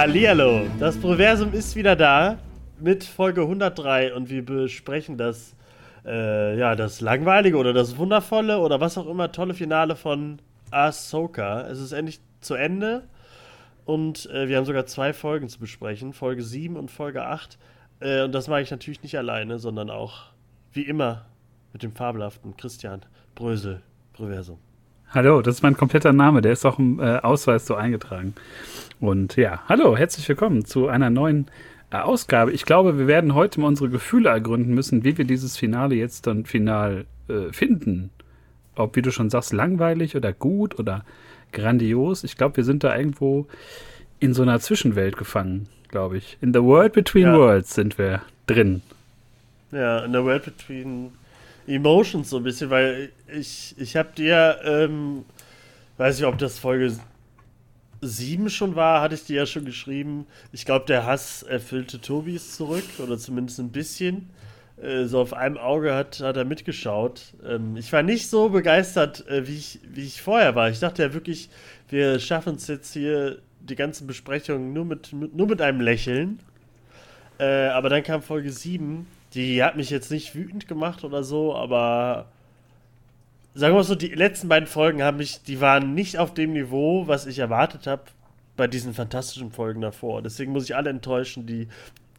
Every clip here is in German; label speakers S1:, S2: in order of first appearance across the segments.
S1: Hallihallo, das Proversum ist wieder da mit Folge 103 und wir besprechen das, äh, ja, das langweilige oder das wundervolle oder was auch immer tolle Finale von Ahsoka. Es ist endlich zu Ende und äh, wir haben sogar zwei Folgen zu besprechen, Folge 7 und Folge 8. Äh, und das mache ich natürlich nicht alleine, sondern auch wie immer mit dem fabelhaften Christian Brösel, Proversum.
S2: Hallo, das ist mein kompletter Name, der ist auch im äh, Ausweis so eingetragen. Und ja, hallo, herzlich willkommen zu einer neuen äh, Ausgabe. Ich glaube, wir werden heute mal unsere Gefühle ergründen müssen, wie wir dieses Finale jetzt dann final äh, finden. Ob, wie du schon sagst, langweilig oder gut oder grandios. Ich glaube, wir sind da irgendwo in so einer Zwischenwelt gefangen, glaube ich. In the world between ja. worlds sind wir drin.
S1: Ja, in the world between Emotions so ein bisschen, weil ich, ich habe dir, ähm, weiß nicht, ob das Folge 7 schon war, hatte ich dir ja schon geschrieben. Ich glaube, der Hass erfüllte Tobis zurück, oder zumindest ein bisschen. Äh, so auf einem Auge hat, hat er mitgeschaut. Ähm, ich war nicht so begeistert, äh, wie, ich, wie ich vorher war. Ich dachte ja wirklich, wir schaffen es jetzt hier, die ganzen Besprechungen nur mit, mit nur mit einem Lächeln. Äh, aber dann kam Folge 7 die hat mich jetzt nicht wütend gemacht oder so, aber sagen wir mal so, die letzten beiden Folgen haben mich, die waren nicht auf dem Niveau, was ich erwartet habe bei diesen fantastischen Folgen davor. Deswegen muss ich alle enttäuschen, die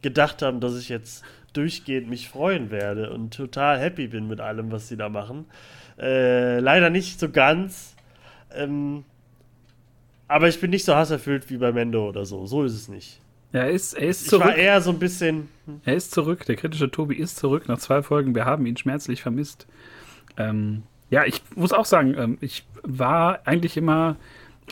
S1: gedacht haben, dass ich jetzt durchgehend mich freuen werde und total happy bin mit allem, was sie da machen. Äh, leider nicht so ganz. Ähm, aber ich bin nicht so hasserfüllt wie bei Mendo oder so. So ist es nicht.
S2: Ja, er ist, er ist
S1: zurück. Ich war eher so ein bisschen.
S2: Hm. Er ist zurück. Der kritische Tobi ist zurück nach zwei Folgen. Wir haben ihn schmerzlich vermisst. Ähm, ja, ich muss auch sagen, ähm, ich war eigentlich immer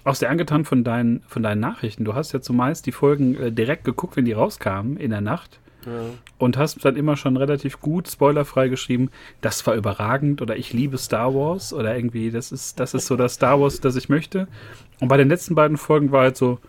S2: auch sehr angetan von deinen, von deinen Nachrichten. Du hast ja zumeist die Folgen äh, direkt geguckt, wenn die rauskamen in der Nacht. Ja. Und hast dann immer schon relativ gut spoilerfrei geschrieben, das war überragend oder ich liebe Star Wars oder irgendwie, das ist, das ist so das Star Wars, das ich möchte. Und bei den letzten beiden Folgen war halt so,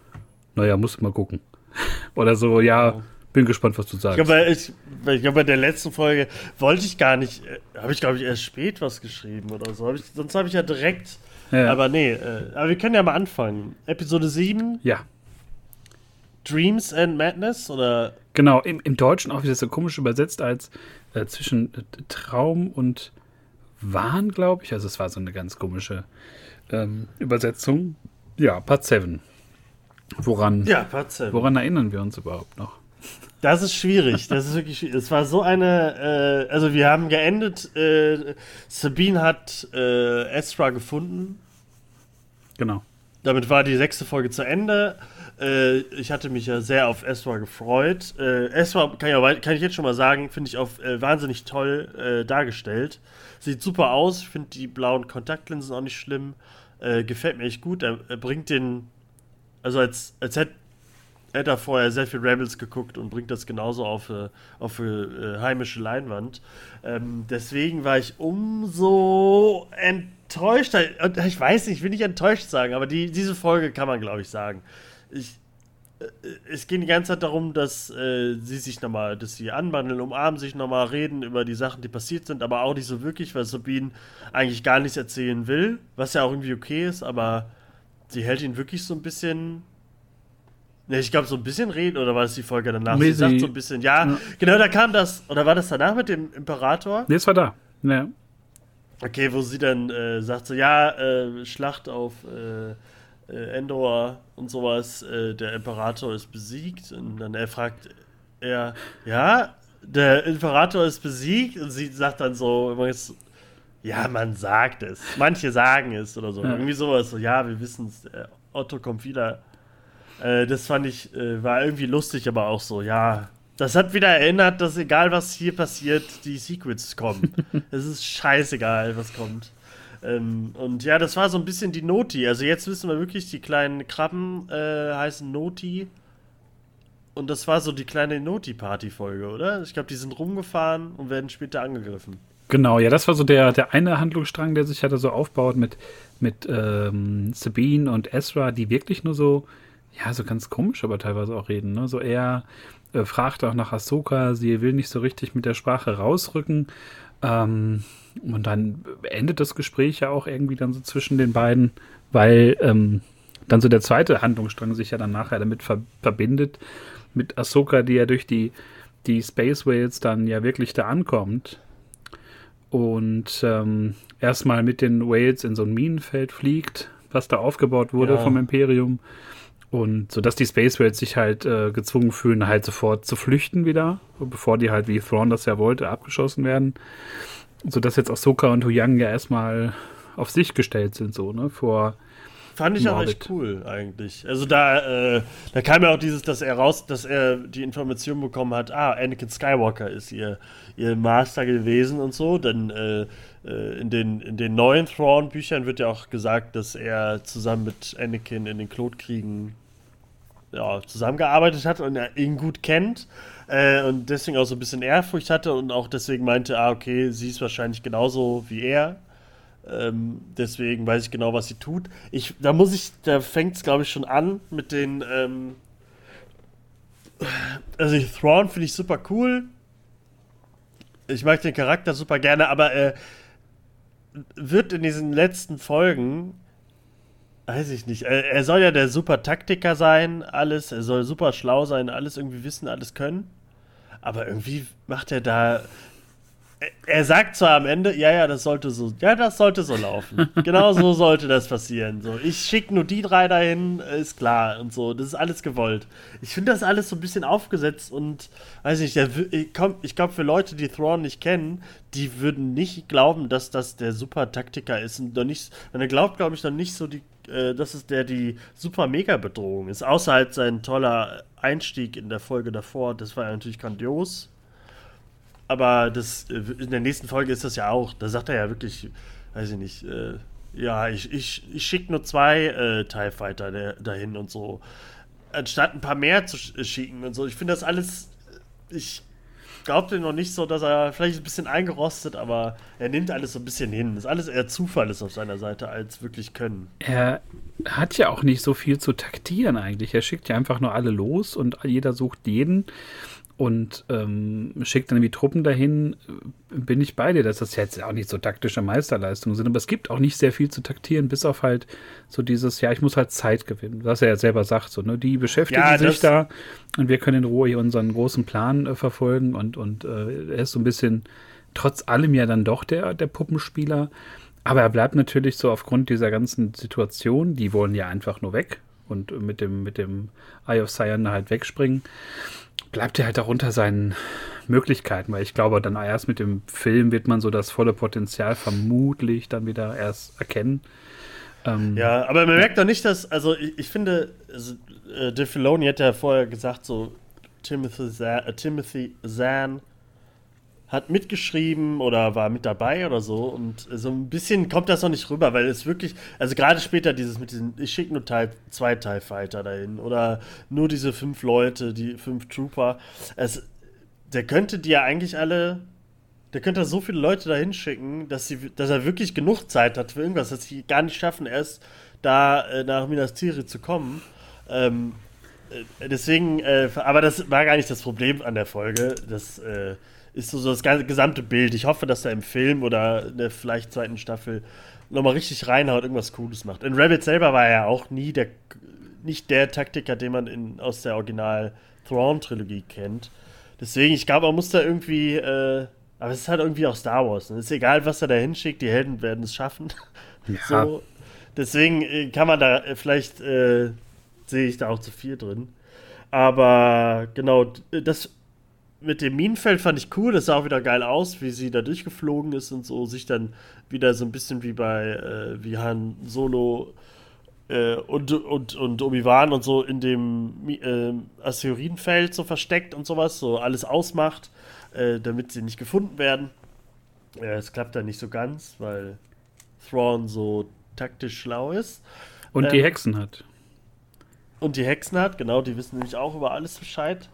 S2: naja, muss mal gucken. Oder so, ja, bin gespannt, was du sagst.
S1: Ich glaube, ich, ich glaub, bei der letzten Folge wollte ich gar nicht, äh, habe ich glaube ich erst spät was geschrieben oder so. Hab ich, sonst habe ich ja direkt, ja. aber nee, äh, aber wir können ja mal anfangen. Episode 7.
S2: Ja.
S1: Dreams and Madness oder?
S2: Genau, im, im Deutschen auch wieder so komisch übersetzt als äh, zwischen äh, Traum und Wahn, glaube ich. Also es war so eine ganz komische ähm, Übersetzung. Ja, Part 7. Woran,
S1: ja,
S2: woran erinnern wir uns überhaupt noch?
S1: Das ist schwierig. Das ist wirklich schwierig. Es war so eine. Äh, also, wir haben geendet. Äh, Sabine hat äh, Ezra gefunden.
S2: Genau.
S1: Damit war die sechste Folge zu Ende. Äh, ich hatte mich ja sehr auf Ezra gefreut. Äh, Ezra, kann, ja, kann ich jetzt schon mal sagen, finde ich auch äh, wahnsinnig toll dargestellt. Sieht super aus. Ich finde die blauen Kontaktlinsen auch nicht schlimm. gefällt mir echt gut. Er, er bringt den also als, als hätte er vorher sehr viel Rebels geguckt und bringt das genauso auf, äh, auf äh, heimische Leinwand. Ähm, deswegen war ich umso enttäuscht. Ich weiß nicht, ich will nicht enttäuscht sagen, aber die, diese Folge kann man, glaube ich, sagen. Ich, äh, es geht die ganze Zeit darum, dass äh, sie sich nochmal, dass sie anwandeln, umarmen sich nochmal, reden über die Sachen, die passiert sind, aber auch nicht so wirklich, weil Sabine eigentlich gar nichts erzählen will, was ja auch irgendwie okay ist, aber sie hält ihn wirklich so ein bisschen. Ne, ich glaube, so ein bisschen reden, oder war das die Folge danach?
S2: Nee, sie sagt
S1: so ein bisschen, ja, ja, genau, da kam das, oder war das danach mit dem Imperator?
S2: Nee, es war da, ja.
S1: Okay, wo sie dann äh, sagt so, ja, äh, Schlacht auf äh, äh Endor und sowas, äh, der Imperator ist besiegt und dann er fragt er, ja, der Imperator ist besiegt und sie sagt dann so, ja, man sagt es. Manche sagen es oder so. Ja. Irgendwie sowas. So, ja, wir wissen es. Äh, Otto kommt wieder. Äh, das fand ich, äh, war irgendwie lustig, aber auch so, ja. Das hat wieder erinnert, dass egal was hier passiert, die Secrets kommen. es ist scheißegal, was kommt. Ähm, und ja, das war so ein bisschen die Noti. Also jetzt wissen wir wirklich, die kleinen Krabben äh, heißen Noti. Und das war so die kleine Noti-Party-Folge, oder? Ich glaube, die sind rumgefahren und werden später angegriffen.
S2: Genau, ja, das war so der, der eine Handlungsstrang, der sich halt so aufbaut mit, mit ähm, Sabine und Ezra, die wirklich nur so, ja, so ganz komisch aber teilweise auch reden. Ne? So er äh, fragt auch nach Ahsoka, sie will nicht so richtig mit der Sprache rausrücken. Ähm, und dann endet das Gespräch ja auch irgendwie dann so zwischen den beiden, weil ähm, dann so der zweite Handlungsstrang sich ja dann nachher damit ver verbindet, mit Ahsoka, die ja durch die, die Space Whales dann ja wirklich da ankommt und ähm, erstmal mit den Whales in so ein Minenfeld fliegt, was da aufgebaut wurde ja. vom Imperium. Und so dass die Space Whales sich halt äh, gezwungen fühlen, halt sofort zu flüchten wieder, bevor die halt, wie Thrawn das ja wollte, abgeschossen werden. So dass jetzt Ahsoka und Huyang ja erstmal auf sich gestellt sind, so, ne, vor.
S1: Fand ich auch echt cool, eigentlich. Also da, äh, da kam ja auch dieses, dass er raus, dass er die Information bekommen hat, ah, Anakin Skywalker ist ihr, ihr Master gewesen und so. Denn äh, äh, in, den, in den neuen Thrawn-Büchern wird ja auch gesagt, dass er zusammen mit Anakin in den Klotkriegen ja, zusammengearbeitet hat und er ihn gut kennt äh, und deswegen auch so ein bisschen Ehrfurcht hatte und auch deswegen meinte, ah, okay, sie ist wahrscheinlich genauso wie er. Ähm, deswegen weiß ich genau, was sie tut. Ich, da muss ich, da fängt es, glaube ich, schon an mit den. Ähm, also, Thrawn finde ich super cool. Ich mag den Charakter super gerne, aber äh, wird in diesen letzten Folgen, weiß ich nicht, er, er soll ja der super Taktiker sein, alles, er soll super schlau sein, alles irgendwie wissen, alles können. Aber irgendwie macht er da er sagt zwar am Ende, ja, ja, das sollte so, ja, das sollte so laufen. genau so sollte das passieren. So, ich schicke nur die drei dahin, ist klar und so. Das ist alles gewollt. Ich finde das alles so ein bisschen aufgesetzt und weiß nicht, der, ich, glaube, für Leute, die Thrawn nicht kennen, die würden nicht glauben, dass das der super Taktiker ist und doch nicht, man glaubt, glaube ich, noch nicht so die, äh, dass es der die super mega Bedrohung ist. Außer halt sein toller Einstieg in der Folge davor, das war ja natürlich grandios aber das, äh, in der nächsten Folge ist das ja auch. Da sagt er ja wirklich, weiß ich nicht, äh, ja, ich, ich, ich schicke nur zwei äh, TIE Fighter der, dahin und so. Anstatt ein paar mehr zu äh, schicken und so. Ich finde das alles. Ich glaube noch nicht so, dass er vielleicht ein bisschen eingerostet, aber er nimmt alles so ein bisschen hin. Das ist alles eher Zufall ist auf seiner Seite als wirklich Können.
S2: Er hat ja auch nicht so viel zu taktieren eigentlich. Er schickt ja einfach nur alle los und jeder sucht jeden und ähm, schickt dann die Truppen dahin, bin ich bei dir, dass das jetzt auch nicht so taktische Meisterleistungen sind, aber es gibt auch nicht sehr viel zu taktieren, bis auf halt so dieses, ja, ich muss halt Zeit gewinnen, was er ja selber sagt, so, ne, die beschäftigen ja, sich da und wir können in Ruhe hier unseren großen Plan äh, verfolgen und, und äh, er ist so ein bisschen trotz allem ja dann doch der, der Puppenspieler, aber er bleibt natürlich so aufgrund dieser ganzen Situation, die wollen ja einfach nur weg und mit dem, mit dem Eye of Cyan halt wegspringen bleibt er halt auch unter seinen Möglichkeiten, weil ich glaube, dann erst mit dem Film wird man so das volle Potenzial vermutlich dann wieder erst erkennen.
S1: Ähm, ja, aber man merkt doch nicht, dass, also ich, ich finde, also, äh, De Filoni hat ja vorher gesagt, so Timothy Zahn, äh, Timothy Zahn hat mitgeschrieben oder war mit dabei oder so. Und so ein bisschen kommt das noch nicht rüber, weil es wirklich, also gerade später dieses mit diesen, ich schicke nur Teil, zwei TIE Fighter dahin oder nur diese fünf Leute, die fünf Trooper. Es, der könnte die ja eigentlich alle, der könnte so viele Leute dahin schicken, dass, sie, dass er wirklich genug Zeit hat für irgendwas, dass sie gar nicht schaffen, erst da äh, nach Minas Tirith zu kommen. Ähm, äh, deswegen, äh, aber das war gar nicht das Problem an der Folge. Das, äh, ist so, so das ganze, gesamte Bild. Ich hoffe, dass er im Film oder in der vielleicht zweiten Staffel nochmal richtig reinhaut, irgendwas Cooles macht. In Rabbit selber war er ja auch nie der, nicht der Taktiker, den man in, aus der Original Thrawn-Trilogie kennt. Deswegen, ich glaube, man muss da irgendwie, äh, aber es ist halt irgendwie auch Star Wars. Ne? Es ist egal, was er da hinschickt, die Helden werden es schaffen. Ja. So, deswegen äh, kann man da äh, vielleicht, äh, sehe ich da auch zu viel drin. Aber genau, das mit dem Minenfeld fand ich cool, das sah auch wieder geil aus, wie sie da durchgeflogen ist und so, sich dann wieder so ein bisschen wie bei, äh, wie Han Solo äh, und, und, und Obi-Wan und so in dem äh, Asteroidenfeld so versteckt und sowas, so alles ausmacht, äh, damit sie nicht gefunden werden. Es klappt dann nicht so ganz, weil Thrawn so taktisch schlau ist.
S2: Und die ähm, Hexen hat.
S1: Und die Hexen hat, genau, die wissen nämlich auch über alles Bescheid.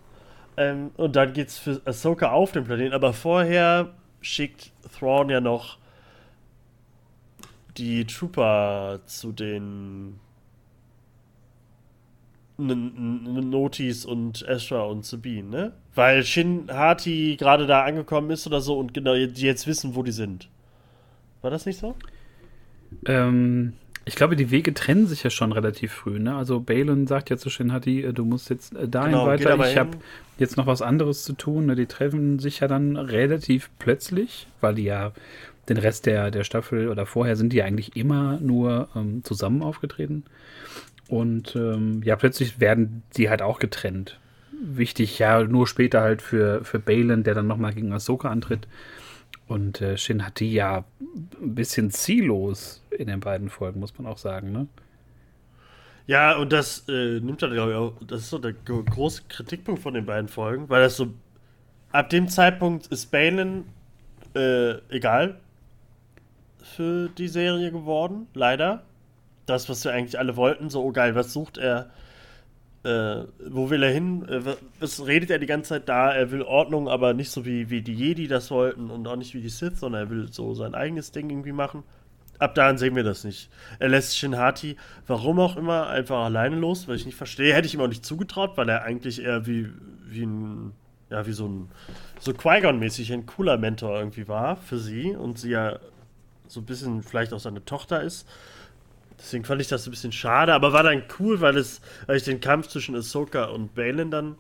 S1: Ähm, und dann geht's für Ahsoka auf den Planeten. Aber vorher schickt Thrawn ja noch die Trooper zu den Notis und Ezra und Sabine, ne? Weil Shin Hati gerade da angekommen ist oder so und genau die jetzt wissen, wo die sind. War das nicht so?
S2: Ähm, Ich glaube, die Wege trennen sich ja schon relativ früh. Ne? Also Balin sagt ja zu Shinhati, äh, du musst jetzt äh, dahin genau, weiter. Ich habe jetzt noch was anderes zu tun. Ne? Die treffen sich ja dann relativ plötzlich, weil die ja den Rest der, der Staffel oder vorher sind die eigentlich immer nur ähm, zusammen aufgetreten. Und ähm, ja, plötzlich werden die halt auch getrennt. Wichtig, ja, nur später halt für, für Balin, der dann nochmal gegen Ahsoka antritt. Und äh, Shin hatte ja ein bisschen ziellos in den beiden Folgen, muss man auch sagen, ne?
S1: Ja, und das äh, nimmt dann, glaube ich, auch, das ist so der große Kritikpunkt von den beiden Folgen, weil das so, ab dem Zeitpunkt ist Balin äh, egal für die Serie geworden, leider. Das, was wir eigentlich alle wollten, so, oh geil, was sucht er? Äh, wo will er hin? Äh, was redet er die ganze Zeit da? Er will Ordnung, aber nicht so wie, wie die Jedi das wollten und auch nicht wie die Sith, sondern er will so sein eigenes Ding irgendwie machen. Ab dahin sehen wir das nicht. Er lässt Shinhati, warum auch immer, einfach alleine los, weil ich nicht verstehe. Hätte ich ihm auch nicht zugetraut, weil er eigentlich eher wie, wie ein, ja, wie so ein, so Qui-Gon-mäßig ein cooler Mentor irgendwie war für sie und sie ja so ein bisschen vielleicht auch seine Tochter ist. Deswegen fand ich das ein bisschen schade, aber war dann cool, weil, es, weil ich den Kampf zwischen Ahsoka und Balin dann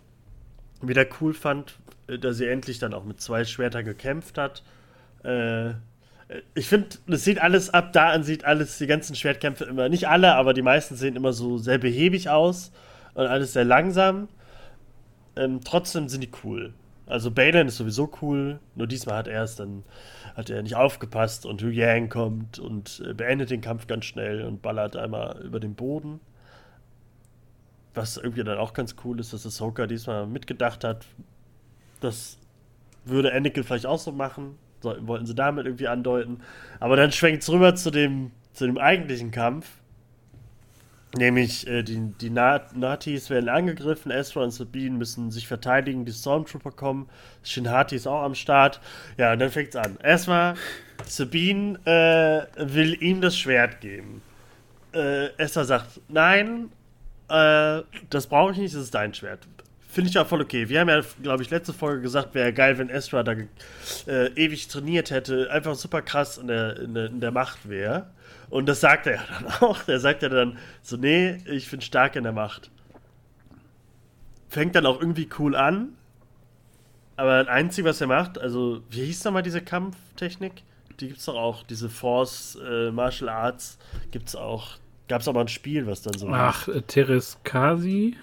S1: wieder cool fand, äh, dass sie endlich dann auch mit zwei Schwertern gekämpft hat. Äh, ich finde, es sieht alles ab da an, sieht alles, die ganzen Schwertkämpfe immer, nicht alle, aber die meisten sehen immer so sehr behäbig aus und alles sehr langsam. Ähm, trotzdem sind die cool. Also Balin ist sowieso cool, nur diesmal hat er es dann hat er nicht aufgepasst und Hu Yang kommt und äh, beendet den Kampf ganz schnell und ballert einmal über den Boden. Was irgendwie dann auch ganz cool ist, dass Ahsoka diesmal mitgedacht hat. Das würde Anakin vielleicht auch so machen. Wollten sie damit irgendwie andeuten. Aber dann schwenkt es rüber zu dem, zu dem eigentlichen Kampf. Nämlich äh, die, die Nazis werden angegriffen, Ezra und Sabine müssen sich verteidigen, die Stormtrooper kommen, Shinhati ist auch am Start. Ja, und dann fängt es an. Erstmal, Sabine äh, will ihm das Schwert geben. Äh, Ezra sagt, nein, äh, das brauche ich nicht, das ist dein Schwert. Finde ich auch voll okay. Wir haben ja, glaube ich, letzte Folge gesagt, wäre geil, wenn Ezra da äh, ewig trainiert hätte, einfach super krass in der, in der, in der Macht wäre. Und das sagt er ja dann auch. Der sagt ja dann so, nee, ich bin stark in der Macht. Fängt dann auch irgendwie cool an. Aber das Einzige, was er macht, also, wie hieß nochmal diese Kampftechnik? Die gibt es doch auch, diese Force äh, Martial Arts gibt es auch. Gab es auch mal ein Spiel, was dann so.
S2: Ach, äh, Teres Kasi?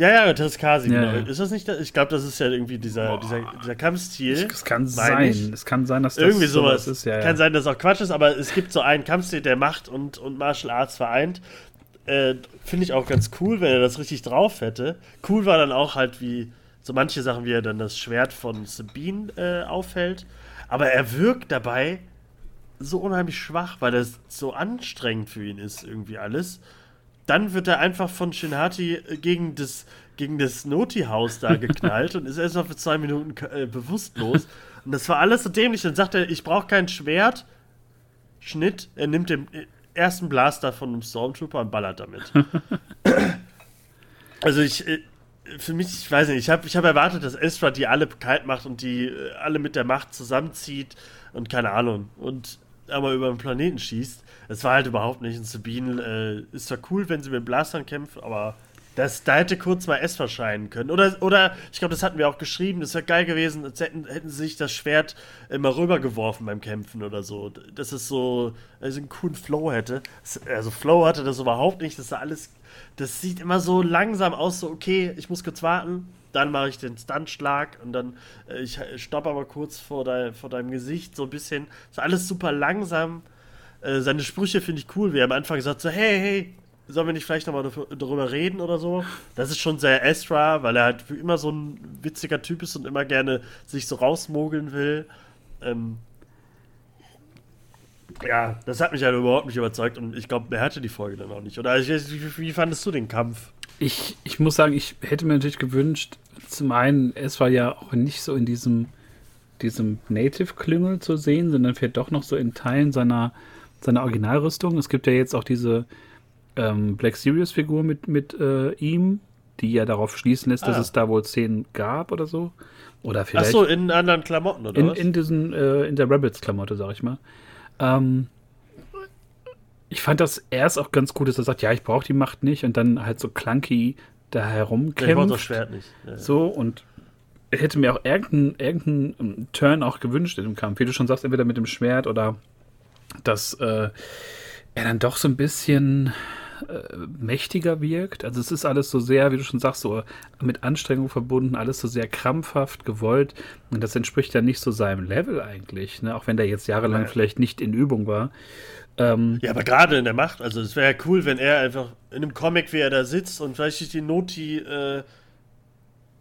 S1: Ja, ja, Triskasi, ja, genau. Ist das nicht, ich glaube, das ist ja irgendwie dieser, dieser, dieser Kampfstil.
S2: Es kann sein. Es kann sein, dass
S1: das irgendwie sowas, sowas ist. Ja, kann sein, dass es auch Quatsch ist, aber es gibt so einen Kampfstil, der Macht und, und Martial Arts vereint. Äh, Finde ich auch ganz cool, wenn er das richtig drauf hätte. Cool war dann auch halt, wie so manche Sachen, wie er dann das Schwert von Sabine äh, aufhält. Aber er wirkt dabei so unheimlich schwach, weil das so anstrengend für ihn ist, irgendwie alles dann wird er einfach von Shinhati äh, gegen das, gegen das Noti-Haus da geknallt und ist erstmal für zwei Minuten äh, bewusstlos. Und das war alles so dämlich. Dann sagt er, ich brauche kein Schwert. Schnitt, er nimmt den äh, ersten Blaster von einem Stormtrooper und ballert damit. also ich, äh, für mich, ich weiß nicht, ich habe ich hab erwartet, dass Ezra die alle kalt macht und die alle mit der Macht zusammenzieht und keine Ahnung. Und aber über den Planeten schießt. Das war halt überhaupt nicht. Und Sabine äh, ist zwar cool, wenn sie mit Blastern kämpft, aber das, da hätte kurz mal S verschreien können. Oder, oder ich glaube, das hatten wir auch geschrieben. Das wäre geil gewesen, als hätten, hätten sie sich das Schwert immer rübergeworfen beim Kämpfen oder so. Dass es so also einen coolen Flow hätte. Also Flow hatte das überhaupt nicht. Das ist alles. Das sieht immer so langsam aus, so, okay, ich muss kurz warten dann mache ich den Stuntschlag und dann äh, ich stopp aber kurz vor, dein, vor deinem Gesicht so ein bisschen. Ist alles super langsam. Äh, seine Sprüche finde ich cool, wie er am Anfang sagt so, hey, hey, sollen wir nicht vielleicht nochmal darüber reden oder so? Das ist schon sehr Ezra, weil er halt immer so ein witziger Typ ist und immer gerne sich so rausmogeln will. Ähm, ja, das hat mich halt überhaupt nicht überzeugt und ich glaube, er hatte die Folge dann auch nicht. Oder wie, wie fandest du den Kampf?
S2: Ich, ich muss sagen, ich hätte mir natürlich gewünscht, zum einen, es war ja auch nicht so in diesem, diesem Native-Klüngel zu sehen, sondern vielleicht doch noch so in Teilen seiner, seiner Originalrüstung. Es gibt ja jetzt auch diese ähm, Black Series-Figur mit, mit äh, ihm, die ja darauf schließen lässt, ah. dass es da wohl Szenen gab oder so. Oder vielleicht. Ach
S1: so, in anderen Klamotten, oder?
S2: In, was? in diesen, äh, in der Rebels-Klamotte, sag ich mal. Ähm, ich fand das erst auch ganz gut, dass er sagt, ja, ich brauche die Macht nicht und dann halt so clunky da herumkämpft. Ich brauche das
S1: Schwert nicht.
S2: Ja. So und hätte mir auch irgendeinen irgendein ähm, Turn auch gewünscht in dem Kampf. Wie du schon sagst, entweder mit dem Schwert oder dass äh, er dann doch so ein bisschen äh, mächtiger wirkt. Also es ist alles so sehr, wie du schon sagst, so mit Anstrengung verbunden, alles so sehr krampfhaft gewollt. Und das entspricht ja nicht so seinem Level eigentlich, ne? auch wenn der jetzt jahrelang ja. vielleicht nicht in Übung war.
S1: Ähm, ja, aber gerade in der Macht, also es wäre ja cool, wenn er einfach in einem Comic, wie er da sitzt und vielleicht die Noti äh,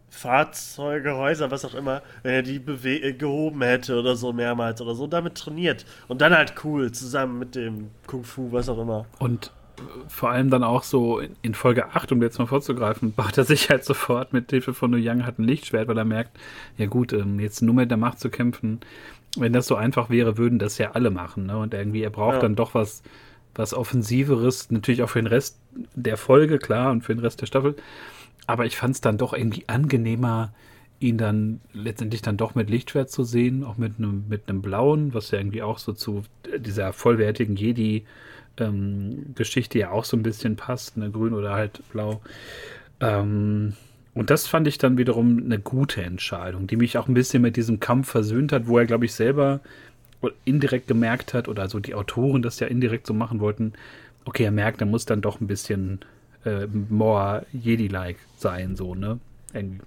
S1: Fahrzeuge, Häuser, was auch immer, wenn er die äh, gehoben hätte oder so mehrmals oder so, damit trainiert. Und dann halt cool, zusammen mit dem Kung Fu, was auch immer.
S2: Und äh, vor allem dann auch so in Folge 8, um jetzt mal vorzugreifen, baut er sich halt sofort mit Hilfe von New Young hat ein Lichtschwert, weil er merkt, ja gut, ähm, jetzt nur mit der Macht zu kämpfen, wenn das so einfach wäre, würden das ja alle machen. Ne? Und irgendwie, er braucht ja. dann doch was, was Offensiveres, natürlich auch für den Rest der Folge, klar, und für den Rest der Staffel. Aber ich fand es dann doch irgendwie angenehmer, ihn dann letztendlich dann doch mit Lichtschwert zu sehen, auch mit einem mit einem blauen, was ja irgendwie auch so zu dieser vollwertigen Jedi ähm, Geschichte ja auch so ein bisschen passt, ne, grün oder halt blau. Ähm, und das fand ich dann wiederum eine gute Entscheidung, die mich auch ein bisschen mit diesem Kampf versöhnt hat, wo er, glaube ich, selber indirekt gemerkt hat, oder so die Autoren das ja indirekt so machen wollten, okay, er merkt, er muss dann doch ein bisschen äh, more Jedi-like sein, so, ne? Irgendwie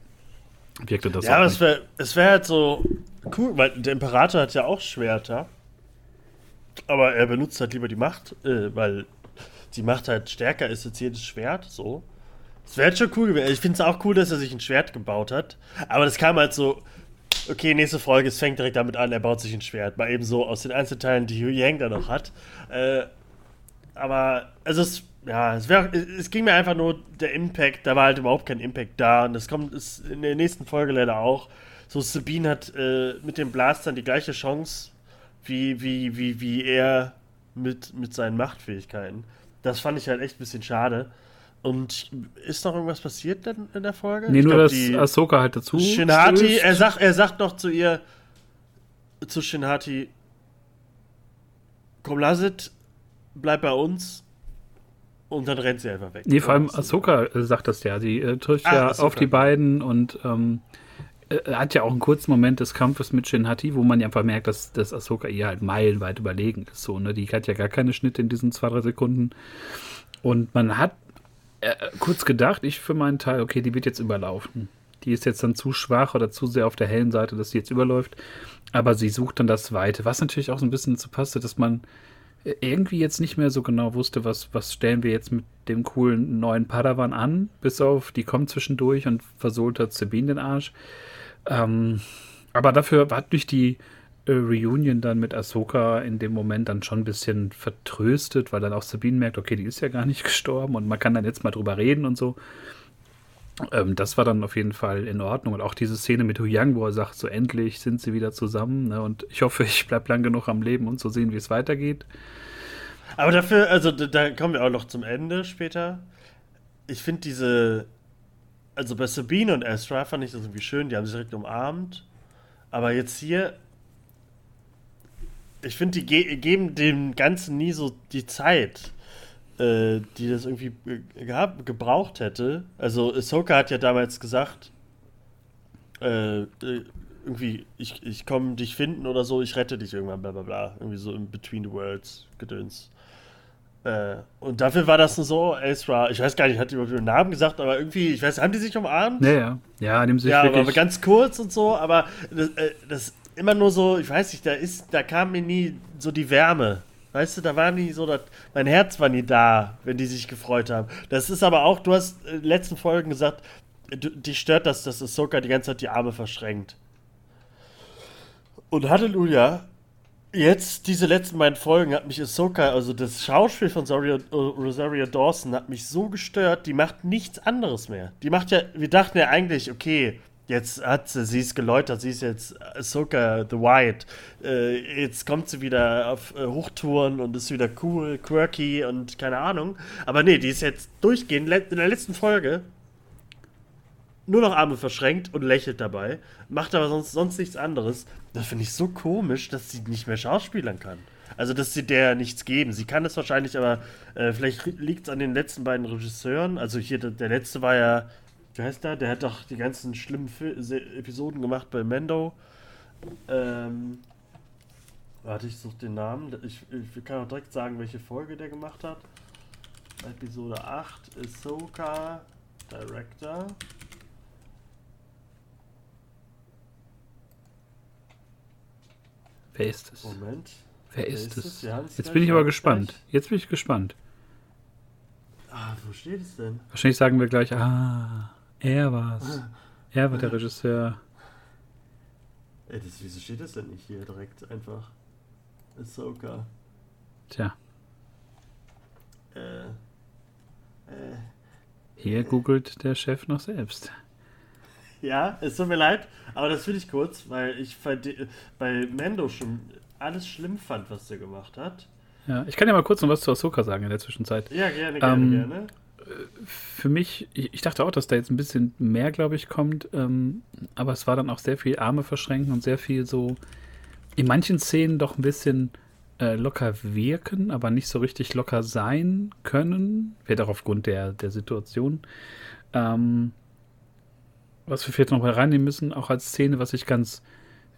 S2: wirkte das
S1: Ja, aber es wäre wär halt so cool, weil der Imperator hat ja auch Schwerter. Aber er benutzt halt lieber die Macht, äh, weil die Macht halt stärker ist als jedes Schwert, so. Das wäre schon cool gewesen. Ich finde es auch cool, dass er sich ein Schwert gebaut hat. Aber das kam halt so, okay, nächste Folge, es fängt direkt damit an, er baut sich ein Schwert. Mal eben so aus den Einzelteilen, die Hu Yang da noch hat. Äh, aber, also es, ja, es, wär, es ging mir einfach nur der Impact, da war halt überhaupt kein Impact da. Und das kommt ist in der nächsten Folge leider auch. So, Sabine hat äh, mit den Blastern die gleiche Chance wie, wie, wie, wie er mit, mit seinen Machtfähigkeiten. Das fand ich halt echt ein bisschen schade. Und ist noch irgendwas passiert denn in der Folge?
S2: Nee, ich nur, glaub, dass Ahsoka halt dazu.
S1: Shinhati, er sagt, er sagt noch zu ihr, zu Shinhati, komm, Lasit, bleib bei uns. Und dann rennt sie einfach weg.
S2: Nee, vor allem Ahsoka sagt das ja. Sie äh, trifft ah, ja Ahsoka. auf die beiden und ähm, äh, hat ja auch einen kurzen Moment des Kampfes mit Shinhati, wo man ja einfach merkt, dass, dass Ahsoka ihr halt meilenweit überlegen ist. So, ne? Die hat ja gar keine Schnitte in diesen zwei, drei Sekunden. Und man hat äh, kurz gedacht, ich für meinen Teil, okay, die wird jetzt überlaufen. Die ist jetzt dann zu schwach oder zu sehr auf der hellen Seite, dass sie jetzt überläuft. Aber sie sucht dann das Weite, was natürlich auch so ein bisschen dazu passte, dass man äh, irgendwie jetzt nicht mehr so genau wusste, was, was stellen wir jetzt mit dem coolen neuen Padawan an, bis auf, die kommt zwischendurch und versohlt hat Sabine den Arsch. Ähm, aber dafür war durch die äh, Reunion dann mit Ahsoka in dem Moment dann schon ein bisschen vertröstet, weil dann auch Sabine merkt, okay, die ist ja gar nicht gestorben und man kann dann jetzt mal drüber reden und so. Ähm, das war dann auf jeden Fall in Ordnung. Und auch diese Szene mit Hu Yang, wo er sagt, so endlich sind sie wieder zusammen. Ne? Und ich hoffe, ich bleibe lang genug am Leben, um zu sehen, wie es weitergeht.
S1: Aber dafür, also da kommen wir auch noch zum Ende später. Ich finde diese, also bei Sabine und Ezra fand ich das irgendwie schön, die haben sich direkt umarmt. Aber jetzt hier, ich finde, die ge geben dem Ganzen nie so die Zeit, äh, die das irgendwie gehabt, gebraucht hätte. Also, Ahsoka hat ja damals gesagt, äh, äh irgendwie, ich, ich komme dich finden oder so, ich rette dich irgendwann, bla bla bla. Irgendwie so im Between the Worlds Gedöns. Äh, und dafür war das so, Ezra, ich weiß gar nicht, hat die überhaupt den Namen gesagt, aber irgendwie, ich weiß, haben die sich umarmt?
S2: Ja, ja. Ja,
S1: dem sich ja, wirklich... aber ganz kurz und so, aber das, äh, das immer nur so, ich weiß nicht, da ist, da kam mir nie so die Wärme. Weißt du, da war nie so, dass mein Herz war nie da, wenn die sich gefreut haben. Das ist aber auch, du hast in den letzten Folgen gesagt, du, dich stört das, dass Ahsoka die ganze Zeit die Arme verschränkt. Und Halleluja, jetzt, diese letzten beiden Folgen, hat mich Ahsoka, also das Schauspiel von Rosario, Rosario Dawson, hat mich so gestört, die macht nichts anderes mehr. Die macht ja, wir dachten ja eigentlich, okay, Jetzt hat sie, sie ist geläutert, sie ist jetzt Ahsoka the White. Äh, jetzt kommt sie wieder auf äh, Hochtouren und ist wieder cool, quirky und keine Ahnung. Aber nee, die ist jetzt durchgehend in der letzten Folge nur noch Arme verschränkt und lächelt dabei, macht aber sonst, sonst nichts anderes. Das finde ich so komisch, dass sie nicht mehr schauspielern kann. Also, dass sie der nichts geben. Sie kann es wahrscheinlich, aber äh, vielleicht liegt es an den letzten beiden Regisseuren. Also, hier, der, der letzte war ja, wie heißt der? Der hat doch die ganzen schlimmen Fil Episoden gemacht bei Mando. Ähm, warte, ich suche den Namen. Ich, ich kann auch direkt sagen, welche Folge der gemacht hat. Episode 8, Ahsoka, Director.
S2: Wer ist es?
S1: Moment.
S2: Wer ist, ist es? Jetzt bin ich aber gespannt. Gleich. Jetzt bin ich gespannt.
S1: Ah, wo steht es denn?
S2: Wahrscheinlich sagen wir gleich, ah, er war's. er war der Regisseur.
S1: Ey, das, wieso steht das denn nicht hier direkt einfach? Ahsoka.
S2: Tja.
S1: Äh.
S2: Äh. Hier googelt der Chef noch selbst.
S1: Ja, es tut mir leid, aber das will ich kurz, weil ich bei Mando schon alles schlimm fand, was der gemacht hat.
S2: Ja, ich kann ja mal kurz noch was zu Ahsoka sagen in der Zwischenzeit.
S1: Ja, gerne, gerne, ähm, gerne.
S2: Für mich, ich, dachte auch, dass da jetzt ein bisschen mehr, glaube ich, kommt, ähm, aber es war dann auch sehr viel Arme verschränken und sehr viel so in manchen Szenen doch ein bisschen äh, locker wirken, aber nicht so richtig locker sein können. Wird auch aufgrund der, der Situation. Ähm, was wir vielleicht noch mal reinnehmen müssen, auch als Szene, was ich ganz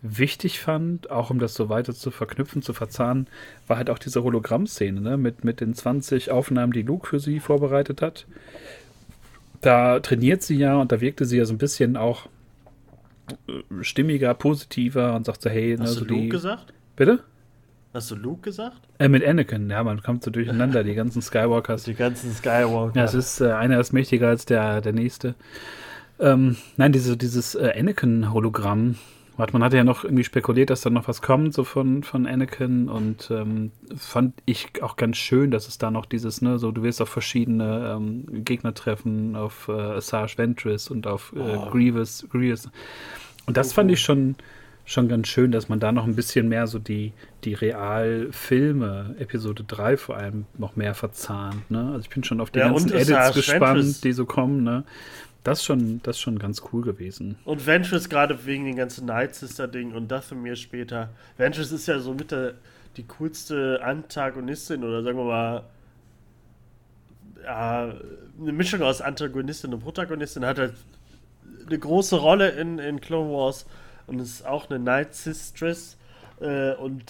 S2: wichtig fand, auch um das so weiter zu verknüpfen, zu verzahnen, war halt auch diese Hologramm-Szene, ne? mit, mit den 20 Aufnahmen, die Luke für sie vorbereitet hat. Da trainiert sie ja und da wirkte sie ja so ein bisschen auch äh, stimmiger, positiver und sagt so, hey,
S1: Hast
S2: ne,
S1: du
S2: so
S1: Luke
S2: die,
S1: gesagt?
S2: Bitte?
S1: Hast du Luke gesagt?
S2: Äh, mit Anakin, ja, man kommt so durcheinander, die ganzen Skywalkers.
S1: Die ganzen Skywalker.
S2: Ja, es ist, äh, einer ist mächtiger als der, der nächste. Ähm, nein, diese, dieses äh, Anakin-Hologramm, man hatte ja noch irgendwie spekuliert, dass da noch was kommt, so von, von Anakin und ähm, fand ich auch ganz schön, dass es da noch dieses, ne, so du wirst auf verschiedene ähm, Gegner treffen, auf äh, Asajj Ventress und auf äh, oh. Grievous, Grievous. Und das fand ich schon, schon ganz schön, dass man da noch ein bisschen mehr so die, die Realfilme, Episode 3 vor allem, noch mehr verzahnt. Ne? Also ich bin schon auf die ja, ganzen Edits gespannt, die so kommen. Ne? Das schon, das schon ganz cool gewesen.
S1: Und Ventress gerade wegen den ganzen Night Sister-Ding und Dathomir später. Ventress ist ja so mit der die coolste Antagonistin oder sagen wir mal ja, eine Mischung aus Antagonistin und Protagonistin, hat halt eine große Rolle in, in Clone Wars und ist auch eine Night Sistress. Äh, und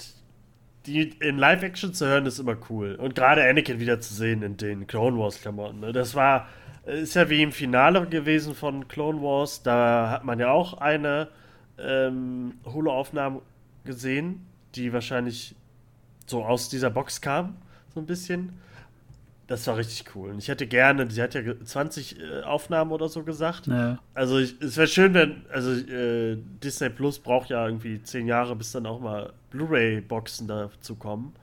S1: die in Live-Action zu hören, ist immer cool. Und gerade Anakin wieder zu sehen in den Clone Wars-Klamotten. Ne? Das war, ist ja wie im Finale gewesen von Clone Wars. Da hat man ja auch eine ähm, Holo-Aufnahme gesehen, die wahrscheinlich so aus dieser Box kam, so ein bisschen. Das war richtig cool. Und ich hätte gerne, sie hat ja 20 äh, Aufnahmen oder so gesagt.
S2: Ja.
S1: Also ich, es wäre schön, wenn, also äh, Disney Plus braucht ja irgendwie 10 Jahre, bis dann auch mal Blu-ray-Boxen dazu kommen.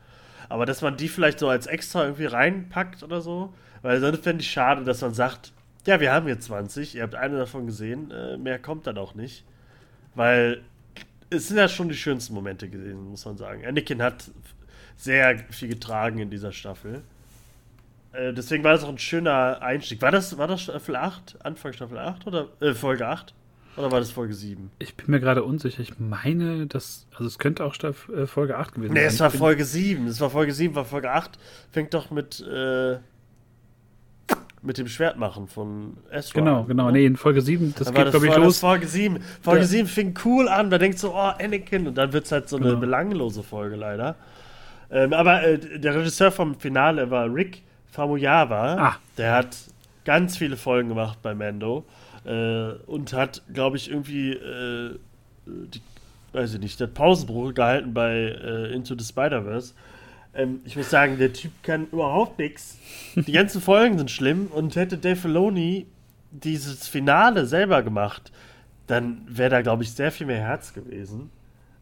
S1: Aber dass man die vielleicht so als extra irgendwie reinpackt oder so. Weil sonst fände ich schade, dass man sagt, ja, wir haben jetzt 20, ihr habt eine davon gesehen, äh, mehr kommt dann auch nicht. Weil es sind ja schon die schönsten Momente gewesen, muss man sagen. Anakin hat sehr viel getragen in dieser Staffel. Äh, deswegen war das auch ein schöner Einstieg. War das, war das Staffel 8? Anfang Staffel 8 oder äh, Folge 8? Oder war das Folge 7?
S2: Ich bin mir gerade unsicher. Ich meine, dass. Also es könnte auch Staffel, äh, Folge 8 gewesen
S1: nee, sein. Nee, es war Folge 7. Es war Folge 7, war Folge 8. Fängt doch mit. Äh, mit dem Schwertmachen von Ezra.
S2: Genau, genau. Oder? Nee, in Folge 7, das da geht, glaube ich, los.
S1: Folge 7. Folge ja. 7 fing cool an. Da denkst du, oh, Anakin. Und dann wird es halt so genau. eine belanglose Folge leider. Ähm, aber äh, der Regisseur vom Finale war Rick Famuyawa, ah. der hat ganz viele Folgen gemacht bei Mando äh, und hat, glaube ich, irgendwie, äh, die, weiß ich nicht, der Pausenbruch gehalten bei äh, Into the Spider-Verse. Ähm, ich muss sagen, der Typ kann überhaupt nichts. Die ganzen Folgen sind schlimm und hätte Dave Filoni dieses Finale selber gemacht, dann wäre da, glaube ich, sehr viel mehr Herz gewesen.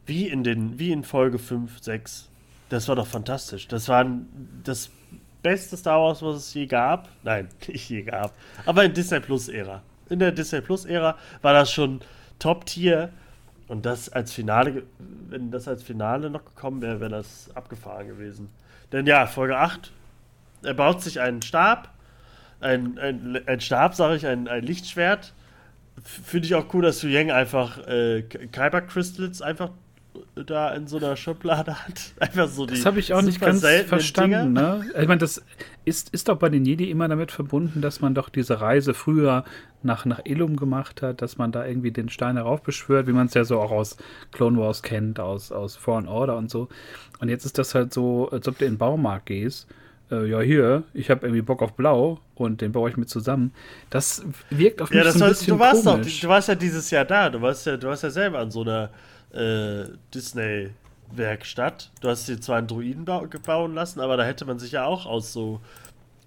S1: Wie in, den, wie in Folge 5, 6. Das war doch fantastisch. Das war das beste Star Wars, was es je gab. Nein, nicht je gab. Aber in Disney Plus-Ära. In der Disney Plus-Ära war das schon Top-Tier. Und das als Finale, wenn das als Finale noch gekommen wäre, wäre das abgefahren gewesen. Denn ja, Folge 8, er baut sich einen Stab. Ein, ein, ein Stab, sage ich, ein, ein Lichtschwert. Finde ich auch cool, dass Yu Yang einfach äh, Kyber Crystals einfach da in so einer Schublade hat. Einfach so
S2: die. Das habe ich auch nicht ganz verstanden. Ne? Ich meine, das ist, ist doch bei den Jedi immer damit verbunden, dass man doch diese Reise früher nach, nach Illum gemacht hat, dass man da irgendwie den Stein heraufbeschwört, wie man es ja so auch aus Clone Wars kennt, aus, aus Foreign Order und so. Und jetzt ist das halt so, als ob du in den Baumarkt gehst. Äh, ja, hier, ich habe irgendwie Bock auf Blau und den baue ich mit zusammen. Das wirkt auf mich ja, das so ein bisschen du warst komisch.
S1: Doch, du warst ja dieses Jahr da, du warst ja, du warst ja selber an so einer äh, Disney-Werkstatt. Du hast dir zwar einen Druiden bauen lassen, aber da hätte man sich ja auch aus so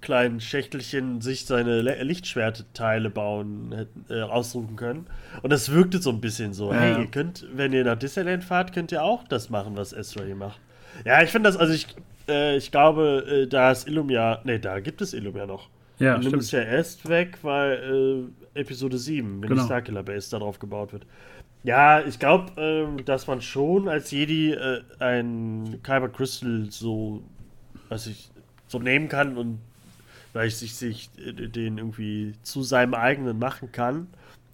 S1: kleinen Schächtelchen sich seine Lichtschwertteile bauen, äh, aussuchen können. Und das wirkte so ein bisschen so, ja. hey, ihr könnt, wenn ihr nach Disneyland fahrt, könnt ihr auch das machen, was Ezra hier macht. Ja, ich finde das, also ich, äh, ich glaube, äh, da ist Illum ja, nee, da gibt es Illum ja noch. Ja, Illum ist ja erst weg, weil äh, Episode 7, wenn genau. die Starkiller Base darauf gebaut wird. Ja, ich glaube, äh, dass man schon als Jedi äh, ein Kyber Crystal so, was ich so nehmen kann und weil ich sich, sich äh, den irgendwie zu seinem eigenen machen kann.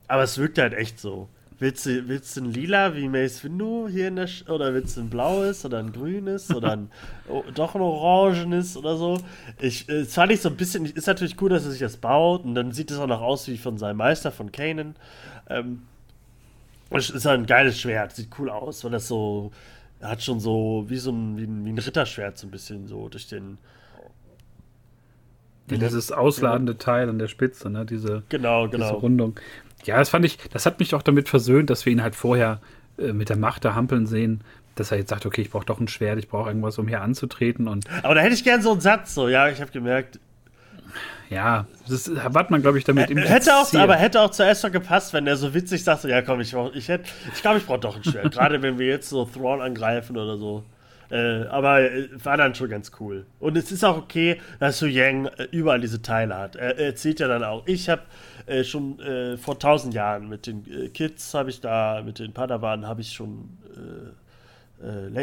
S1: Aber es wirkt halt echt so. Willst du, willst du ein Lila wie Mace Windu hier in der Sch oder willst du ein blaues oder ein grünes oder ein oh, doch ein orangenes oder so? Ich äh, fand ich so ein bisschen, ist natürlich cool, dass er sich das baut und dann sieht es auch noch aus wie von seinem Meister von Kanan. Ähm, es ist ein geiles Schwert, sieht cool aus, weil das so, hat schon so wie so ein, wie ein, wie ein Ritterschwert so ein bisschen so durch den.
S2: Ja, dieses ausladende Teil an der Spitze, ne? Diese,
S1: genau, genau.
S2: diese Rundung. Ja, das fand ich, das hat mich auch damit versöhnt, dass wir ihn halt vorher äh, mit der Macht da hampeln sehen, dass er jetzt sagt, okay, ich brauche doch ein Schwert, ich brauche irgendwas, um hier anzutreten. Und
S1: Aber da hätte ich gern so einen Satz, so, ja, ich habe gemerkt,
S2: ja, das hat man, glaube ich, damit
S1: im hätte auch, Aber hätte auch zu Esther gepasst, wenn er so witzig sagt, so, ja komm, ich, ich, hätte, ich glaube, ich brauche doch ein Schwert. Gerade wenn wir jetzt so Thrawn angreifen oder so. Äh, aber äh, war dann schon ganz cool. Und es ist auch okay, dass Su Yang äh, überall diese Teile hat. Er, er erzählt ja dann auch, ich habe äh, schon äh, vor tausend Jahren mit den äh, Kids habe ich da, mit den Padawan habe ich schon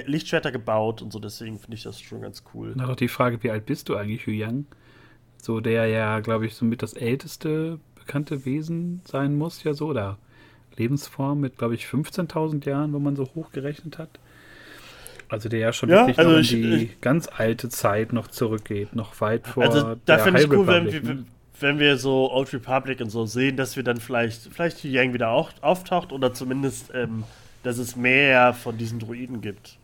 S1: Lichtschwerter gebaut und so, deswegen finde ich das schon ganz cool.
S2: Na doch die Frage, wie alt bist du eigentlich, Hu Yang? So, der ja, glaube ich, somit das älteste bekannte Wesen sein muss, ja so, oder Lebensform mit, glaube ich, 15.000 Jahren, wo man so hochgerechnet hat. Also der ja schon ja, wirklich also noch in die ich, ganz alte Zeit noch zurückgeht, noch weit vor
S1: also da finde ich cool, wenn wir, ne? wenn wir so Old Republic und so sehen, dass wir dann vielleicht, vielleicht Yang wieder auch auftaucht oder zumindest, ähm, dass es mehr von diesen Druiden gibt.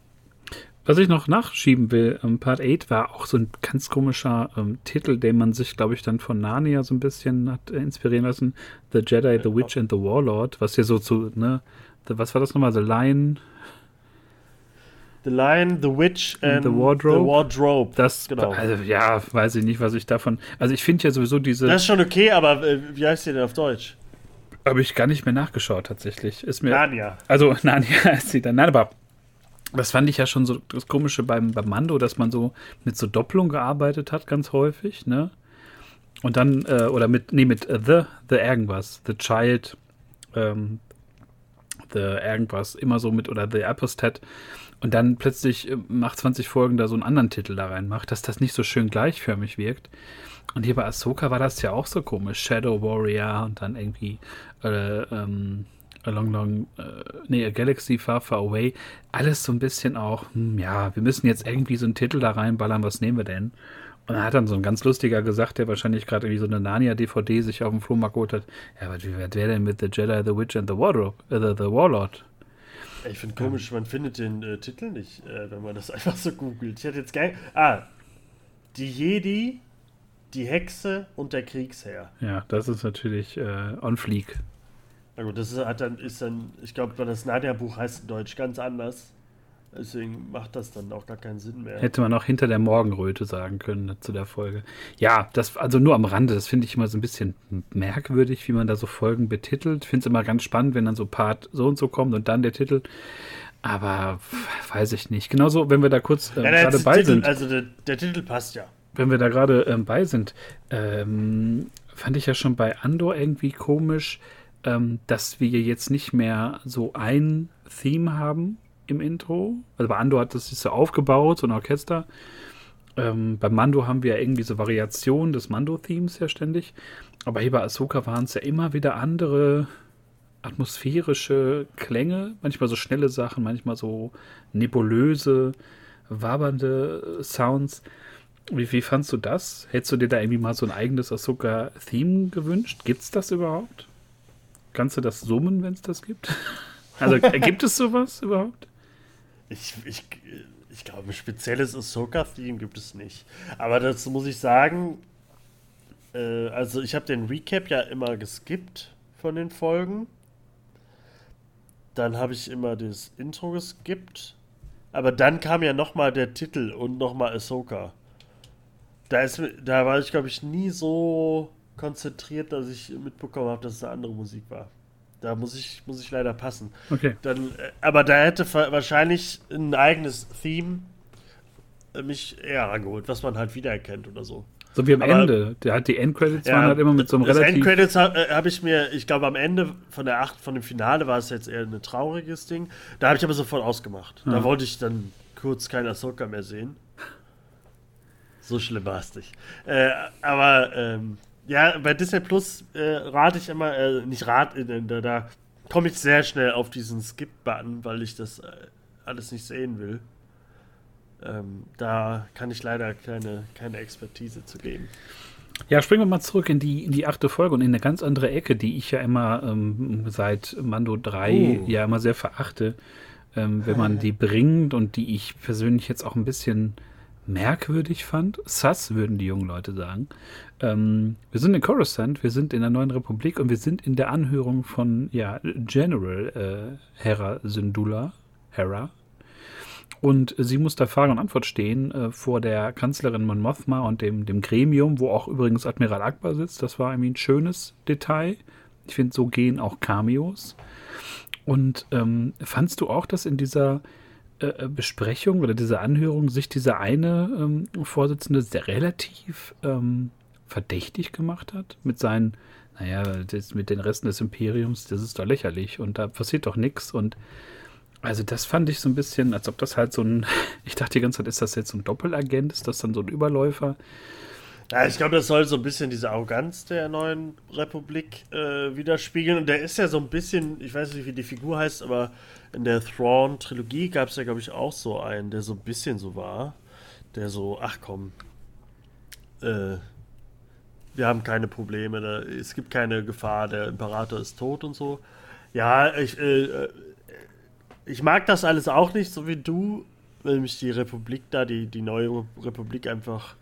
S2: Was ich noch nachschieben will, ähm, Part 8 war auch so ein ganz komischer ähm, Titel, den man sich, glaube ich, dann von Narnia so ein bisschen hat äh, inspirieren lassen. The Jedi, The Witch and the Warlord, was hier so zu, ne, the, was war das nochmal? The Lion.
S1: The Lion, The Witch and
S2: The Wardrobe.
S1: The Wardrobe.
S2: Das, genau. Also, ja, weiß ich nicht, was ich davon. Also, ich finde ja sowieso diese.
S1: Das ist schon okay, aber äh, wie heißt die denn auf Deutsch?
S2: Habe ich gar nicht mehr nachgeschaut, tatsächlich. Ist mir,
S1: Narnia.
S2: Also, Narnia ist sie dann. Nein, aber das fand ich ja schon so das Komische beim, beim Mando, dass man so mit so Doppelung gearbeitet hat, ganz häufig, ne? Und dann, äh, oder mit, nee, mit uh, The, The irgendwas, The Child, ähm, The irgendwas, immer so mit, oder The Apostat. Und dann plötzlich äh, nach 20 Folgen da so einen anderen Titel da reinmacht, dass das nicht so schön gleichförmig wirkt. Und hier bei Ahsoka war das ja auch so komisch. Shadow Warrior und dann irgendwie, äh, ähm, A Long Long, äh, nee, A Galaxy Far Far Away, alles so ein bisschen auch, hm, ja, wir müssen jetzt irgendwie so einen Titel da reinballern, was nehmen wir denn? Und dann hat dann so ein ganz lustiger gesagt, der wahrscheinlich gerade irgendwie so eine Narnia-DVD sich auf dem Flohmarkt geholt hat, ja, aber wie wäre denn mit The Jedi, The Witch and the Wardrobe, äh, the, the Warlord?
S1: Ich finde komisch, man findet den äh, Titel nicht, äh, wenn man das einfach so googelt. Ich hätte jetzt geil. Ah, die Jedi, die Hexe und der Kriegsherr.
S2: Ja, das ist natürlich äh, on fleek.
S1: Na gut, das ist, hat dann, ist dann, ich glaube, das Nadia-Buch heißt in Deutsch ganz anders. Deswegen macht das dann auch gar keinen Sinn mehr.
S2: Hätte man auch hinter der Morgenröte sagen können ne, zu der Folge. Ja, das, also nur am Rande, das finde ich immer so ein bisschen merkwürdig, wie man da so Folgen betitelt. Ich finde es immer ganz spannend, wenn dann so Part so und so kommt und dann der Titel. Aber weiß ich nicht. Genauso, wenn wir da kurz äh, ja, gerade bei
S1: Titel,
S2: sind.
S1: Also der, der, Titel passt ja.
S2: Wenn wir da gerade ähm, bei sind, ähm, fand ich ja schon bei Andor irgendwie komisch, ähm, dass wir jetzt nicht mehr so ein Theme haben im Intro. Also bei Ando hat das sich so aufgebaut, so ein Orchester. Ähm, bei Mando haben wir ja irgendwie so Variationen des Mando-Themes ja ständig. Aber hier bei Ahsoka waren es ja immer wieder andere atmosphärische Klänge, manchmal so schnelle Sachen, manchmal so nebulöse, wabernde Sounds. Wie, wie fandst du das? Hättest du dir da irgendwie mal so ein eigenes Ahsoka-Theme gewünscht? Gibt es das überhaupt? Kannst du das summen, wenn es das gibt? Also gibt es sowas überhaupt?
S1: Ich, ich, ich glaube, ein spezielles Ahsoka-Theme gibt es nicht. Aber dazu muss ich sagen, äh, also ich habe den Recap ja immer geskippt von den Folgen. Dann habe ich immer das Intro geskippt. Aber dann kam ja nochmal der Titel und nochmal Ahsoka da, ist, da war ich, glaube ich, nie so konzentriert, dass ich mitbekommen habe, dass es eine andere Musik war. Da muss ich, muss ich leider passen.
S2: Okay.
S1: Dann, äh, aber da hätte wahrscheinlich ein eigenes Theme äh, mich eher angeholt, was man halt wiedererkennt oder so.
S2: So wie am aber, Ende. Der hat die Endcredits ja, waren halt immer mit so einem das relativ.
S1: Endcredits habe hab ich mir, ich glaube am Ende von der acht, von dem Finale war es jetzt eher ein trauriges Ding. Da habe ich aber sofort ausgemacht. Ja. Da wollte ich dann kurz kein Ahsoka mehr sehen. So schlimm war es nicht. Äh, aber ähm, ja, bei Disney Plus äh, rate ich immer, äh, nicht rat, äh, da, da komme ich sehr schnell auf diesen Skip-Button, weil ich das äh, alles nicht sehen will. Ähm, da kann ich leider keine, keine Expertise zu geben.
S2: Ja, springen wir mal zurück in die, in die achte Folge und in eine ganz andere Ecke, die ich ja immer ähm, seit Mando 3 uh. ja immer sehr verachte, ähm, wenn man die bringt und die ich persönlich jetzt auch ein bisschen merkwürdig fand. Sass, würden die jungen Leute sagen. Ähm, wir sind in Coruscant, wir sind in der Neuen Republik und wir sind in der Anhörung von ja, General äh, Hera Syndulla. Hera. Und sie muss da Frage und Antwort stehen äh, vor der Kanzlerin Mon Mothma und dem, dem Gremium, wo auch übrigens Admiral Akbar sitzt. Das war irgendwie ein schönes Detail. Ich finde, so gehen auch Cameos. Und ähm, fandst du auch, dass in dieser äh, Besprechung oder diese Anhörung sich dieser eine ähm, Vorsitzende sehr relativ ähm, verdächtig gemacht hat mit seinen, naja, das mit den Resten des Imperiums, das ist doch lächerlich und da passiert doch nichts und also das fand ich so ein bisschen, als ob das halt so ein, ich dachte die ganze Zeit, ist das jetzt so ein Doppelagent, ist das dann so ein Überläufer?
S1: Ja, ich glaube, das soll so ein bisschen diese Arroganz der neuen Republik äh, widerspiegeln. Und der ist ja so ein bisschen, ich weiß nicht, wie die Figur heißt, aber in der Thrawn-Trilogie gab es ja, glaube ich, auch so einen, der so ein bisschen so war. Der so, ach komm, äh, wir haben keine Probleme, da, es gibt keine Gefahr, der Imperator ist tot und so. Ja, ich, äh, ich mag das alles auch nicht, so wie du, weil mich die Republik da, die, die neue Republik einfach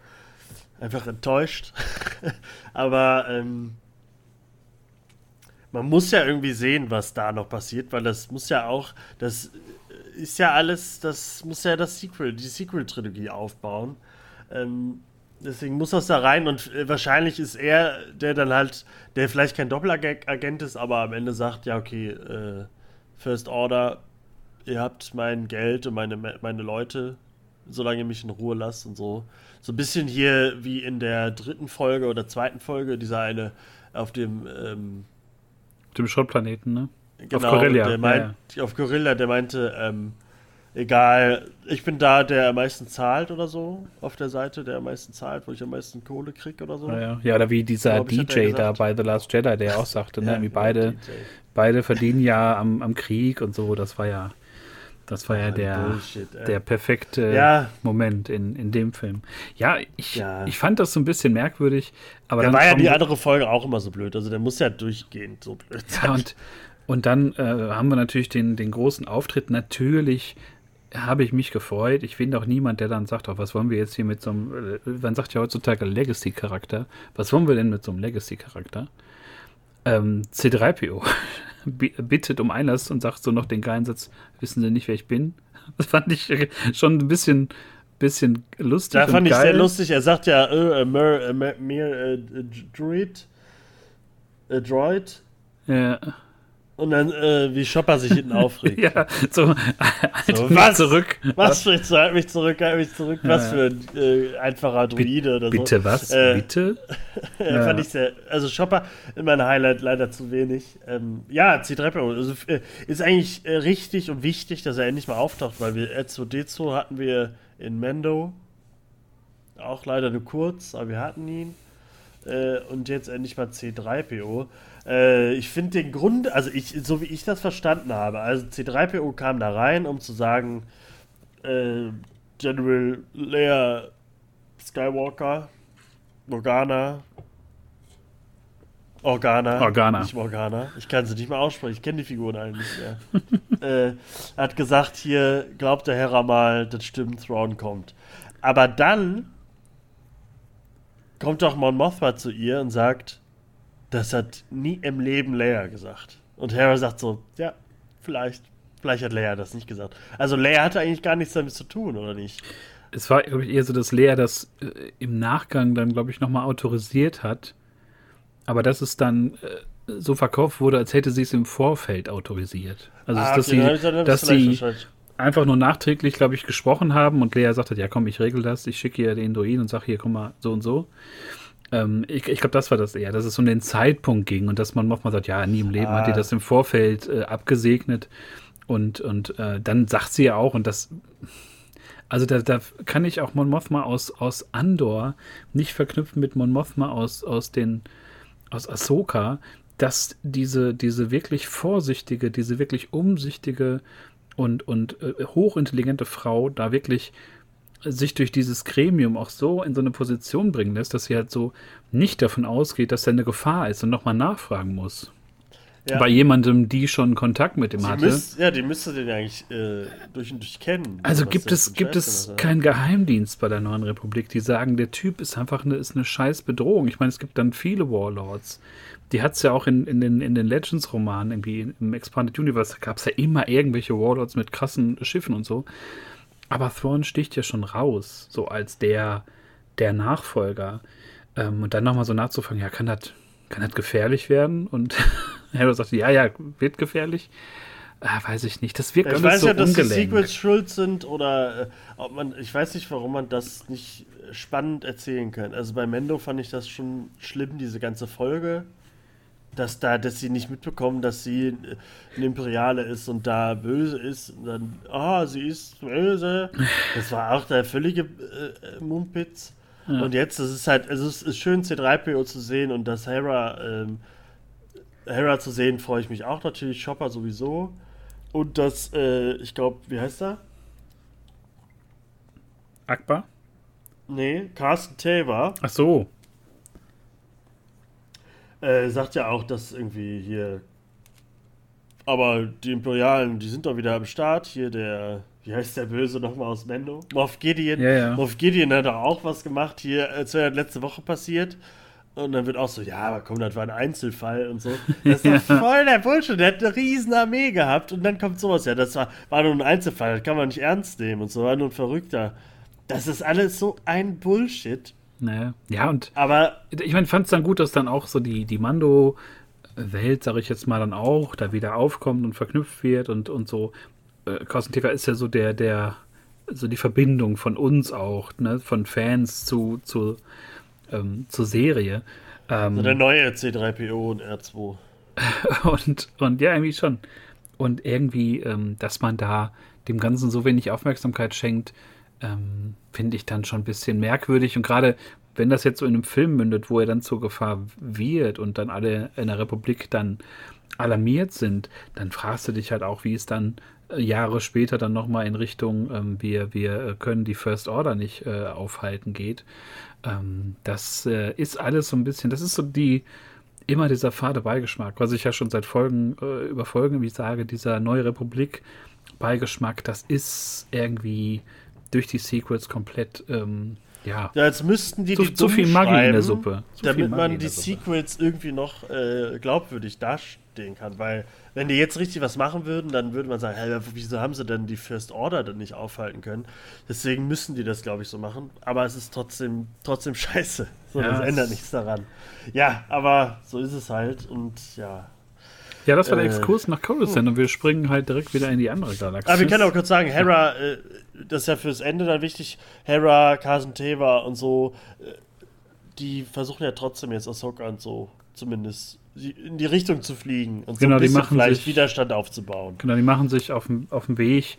S1: einfach enttäuscht. Aber ähm, man muss ja irgendwie sehen, was da noch passiert, weil das muss ja auch, das ist ja alles, das muss ja das Sequel, die Sequel-Trilogie aufbauen. Ähm, deswegen muss das da rein und äh, wahrscheinlich ist er, der dann halt, der vielleicht kein Doppelagent ist, aber am Ende sagt, ja, okay, äh, First Order, ihr habt mein Geld und meine, meine Leute, solange ihr mich in Ruhe lasst und so. So ein bisschen hier wie in der dritten Folge oder zweiten Folge, dieser eine auf dem ähm,
S2: dem Schrottplaneten, ne?
S1: Genau, auf Corellia. Der meint, ja. Auf Corilla, der meinte, ähm, egal, ich bin da, der am meisten zahlt oder so, auf der Seite, der am meisten zahlt, wo ich am meisten Kohle kriege oder so.
S2: Ja, ja. ja, oder wie dieser DJ da bei The Last Jedi, der auch sagte, ne, wie beide, beide verdienen ja am, am Krieg und so, das war ja das war ja der, Bullshit, der perfekte ja. Moment in, in dem Film. Ja ich, ja. ich fand das so ein bisschen merkwürdig. Aber
S1: der war ja die andere Folge auch immer so blöd. Also der muss ja durchgehend so blöd
S2: sein. Ja, und, und dann äh, haben wir natürlich den, den großen Auftritt. Natürlich habe ich mich gefreut. Ich finde auch niemand, der dann sagt, oh, was wollen wir jetzt hier mit so einem, äh, man sagt ja heutzutage Legacy-Charakter. Was wollen wir denn mit so einem Legacy-Charakter? Ähm, C3PO bittet um Einlass und sagt so noch den geilen Satz, wissen Sie nicht, wer ich bin? Das fand ich schon ein bisschen, bisschen lustig.
S1: Da fand ich geil. sehr lustig. Er sagt ja, äh, mehr, äh, mehr äh, Droid. Äh, Droid.
S2: Ja.
S1: Und dann, äh, wie Chopper sich hinten aufregt.
S2: ja, so,
S1: so was, zurück. Was für, halt mich zurück, halt mich zurück, was für ein äh, einfacher Druide oder
S2: so. Bitte was? Äh, Bitte?
S1: ja. Fand ich sehr, also Chopper in meinem Highlight leider zu wenig. Ähm, ja, C3PO, also, äh, ist eigentlich äh, richtig und wichtig, dass er endlich mal auftaucht, weil wir R2D2 hatten wir in Mendo, auch leider nur kurz, aber wir hatten ihn. äh, und jetzt endlich mal C3PO. Äh, ich finde den Grund, also ich, so wie ich das verstanden habe, also C3PO kam da rein, um zu sagen, äh, General Leia Skywalker, Morgana, Organa.
S2: Organa.
S1: Nicht Morgana. Ich kann sie nicht mal aussprechen. Ich kenne die Figuren eigentlich nicht mehr. äh, hat gesagt, hier glaubt der Herr mal, das stimmt, Thrawn kommt. Aber dann kommt doch Mon Mothma zu ihr und sagt, das hat nie im Leben Leia gesagt. Und Hera sagt so, ja, vielleicht, vielleicht hat Leia das nicht gesagt. Also Leia hatte eigentlich gar nichts damit zu tun, oder nicht?
S2: Es war, glaube ich, eher so, dass Leia das äh, im Nachgang dann, glaube ich, nochmal autorisiert hat. Aber dass es dann äh, so verkauft wurde, als hätte sie es im Vorfeld autorisiert. Also,
S1: Ah,
S2: dass
S1: okay,
S2: sie, dass sie einfach nur nachträglich, glaube ich, gesprochen haben und Lea sagte, ja komm, ich regel das, ich schicke ihr den Druiden und sage hier, guck mal, so und so. Ähm, ich ich glaube, das war das eher, dass es um den Zeitpunkt ging und dass man nochmal sagt, ja, nie im Leben hat die
S1: Ah.
S2: das im Vorfeld äh, abgesegnet und, und äh, dann sagt sie ja auch, und das, also da, da kann ich auch Mon Mothma aus, aus Andor nicht verknüpfen mit Mon Mothma aus, aus den, aus Ahsoka, dass diese, diese wirklich vorsichtige, diese wirklich umsichtige und, und äh, hochintelligente Frau da wirklich sich durch dieses Gremium auch so in so eine Position bringen lässt, dass sie halt so nicht davon ausgeht, dass da eine Gefahr ist und nochmal nachfragen muss.
S1: Ja.
S2: Bei jemandem, die schon Kontakt mit ihm
S1: Sie
S2: hatte.
S1: müsst, ja, die müsste den eigentlich äh, durch und durch kennen.
S2: Also gibt es, gibt es keinen Geheimdienst bei der Neuen Republik, die sagen, der Typ ist einfach eine, ist eine scheiß Bedrohung. Ich meine, es gibt dann viele Warlords. Die hat es ja auch in, in den, in den Legends-Romanen, irgendwie im Expanded Universe, gab es ja immer irgendwelche Warlords mit krassen Schiffen und so. Aber Thrawn sticht ja schon raus, so als der, der Nachfolger. Ähm, und dann nochmal so nachzufragen, ja, kann das kann das gefährlich werden? Und Harrow sagte, ja, ja, wird gefährlich. Ah, weiß ich nicht. Das wirkt
S1: Ja, ich
S2: alles
S1: weiß
S2: so
S1: ja, dass die
S2: ungelenk.
S1: Sequels schuld sind oder äh, ob man, ich weiß nicht, warum man das nicht spannend erzählen kann. Also bei Mendo fand ich das schon schlimm, diese ganze Folge, dass da, dass sie nicht mitbekommen, dass sie eine Imperiale ist und da böse ist und dann, ah, sie ist böse. Das war auch der völlige äh, Mumpitz.
S2: Ja.
S1: Und jetzt, es ist halt, also es ist schön, C3PO zu sehen und dass Hera, ähm, Hera zu sehen, freue ich mich auch natürlich, Chopper sowieso. Und das, äh, ich glaube, wie heißt er?
S2: Akbar?
S1: Nee, Carsten Taver
S2: Ach so.
S1: Äh, sagt ja auch, dass irgendwie hier. Aber die Imperialen, die sind doch wieder am Start. Hier der, wie heißt der Böse nochmal aus Mendo? Moff Gideon.
S2: Ja, ja.
S1: Moff Gideon hat doch auch was gemacht hier, als wäre das letzte Woche passiert. Und dann wird auch so, ja, aber komm, das war ein Einzelfall und so. Das ist doch voll der Bullshit. Der hat eine riesen Armee gehabt und dann kommt sowas. Ja, das war, war nur ein Einzelfall, das kann man nicht ernst nehmen und so, war nur ein Verrückter. Das ist alles so ein Bullshit.
S2: Naja. Ja, und
S1: Aber
S2: ich meine, fand es dann gut, dass dann auch so die, die Mando-Welt, sage ich jetzt mal, dann auch da wieder aufkommt und verknüpft wird und, und so. Äh, Carsten Tefer ist ja so der, der, so die Verbindung von uns auch, ne, von Fans zu, zu, ähm, zur Serie. Ähm,
S1: so der neue C3PO und R2.
S2: und, und ja, irgendwie schon. Und irgendwie, ähm, dass man da dem Ganzen so wenig Aufmerksamkeit schenkt, ähm, finde ich dann schon ein bisschen merkwürdig. Und gerade wenn das jetzt so in einem Film mündet, wo er dann zur Gefahr wird und dann alle in der Republik dann alarmiert sind, dann fragst du dich halt auch, wie es dann äh, Jahre später dann nochmal in Richtung, ähm, wir, wir äh, können die First Order nicht äh, aufhalten geht. Ähm, das äh, ist alles so ein bisschen, das ist so die, immer dieser fade Beigeschmack, was ich ja schon seit Folgen äh, über Folgen, wie ich sage, dieser Neue Republik Beigeschmack, das ist irgendwie durch die Sequels komplett, ähm, ja,
S1: Ja, jetzt müssten die
S2: zu,
S1: die
S2: zu viel Magie in der Suppe. Zu
S1: damit man die. Sequels irgendwie noch äh, glaubwürdig dastehen kann. Weil, wenn die jetzt richtig was machen würden, dann würde man sagen, hey, wieso haben sie denn die First Order dann nicht aufhalten können? Deswegen müssen die das, glaube ich, so machen. Aber es ist trotzdem, trotzdem scheiße. So,
S2: Ja,
S1: das ändert nichts daran. Ja, aber so ist es halt. Und ja.
S2: Ja, das war der
S1: Äh,
S2: Exkurs nach Coruscant und wir springen halt direkt wieder in die andere Galaxie.
S1: Aber wir können auch kurz sagen, Hera, äh, das ist ja fürs Ende dann wichtig, Hera, Carson Teva und so, äh, die versuchen ja trotzdem jetzt Ahsoka und so zumindest in die Richtung zu fliegen und so
S2: Genau,
S1: ein
S2: die machen
S1: vielleicht
S2: sich-
S1: Widerstand aufzubauen.
S2: Genau, die machen sich auf dem Weg.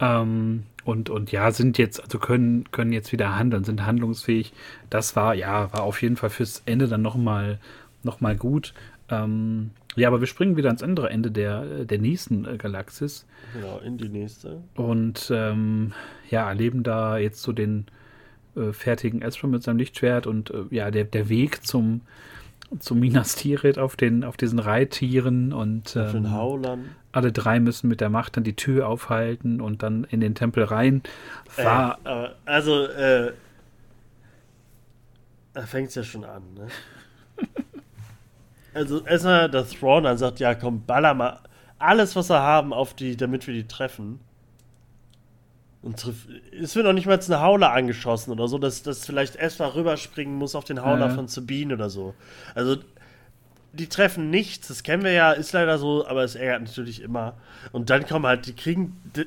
S2: Ähm, und, und ja, sind jetzt, also können, können jetzt wieder handeln, sind handlungsfähig. Das war, ja, war auf jeden Fall fürs Ende dann nochmal noch mal gut. Ähm, ja, aber wir springen wieder ans andere Ende der, der nächsten äh, Galaxis.
S1: Genau, in die nächste.
S2: Und ähm, ja, erleben da jetzt so den äh, fertigen Ezra mit seinem Lichtschwert und äh, ja, der, der Weg zum, zum Minas Tirith auf, den, auf diesen Reittieren und
S1: auf den ähm, Haulern.
S2: Alle drei müssen mit der Macht dann die Tür aufhalten und dann in den Tempel rein.
S1: War, äh, also, äh, da fängt es ja schon an, ne? also erstmal der Thrawn dann sagt, ja komm, baller mal alles, was wir haben, auf die, damit wir die treffen. Und triff, es wird noch nicht mal eine Hauler angeschossen oder so, dass, dass vielleicht Esra rüberspringen muss auf den Hauler ja. von Sabine oder so. Also, die treffen nichts, das kennen wir ja, ist leider so, aber es ärgert natürlich immer. Und dann kommen halt, die kriegen die,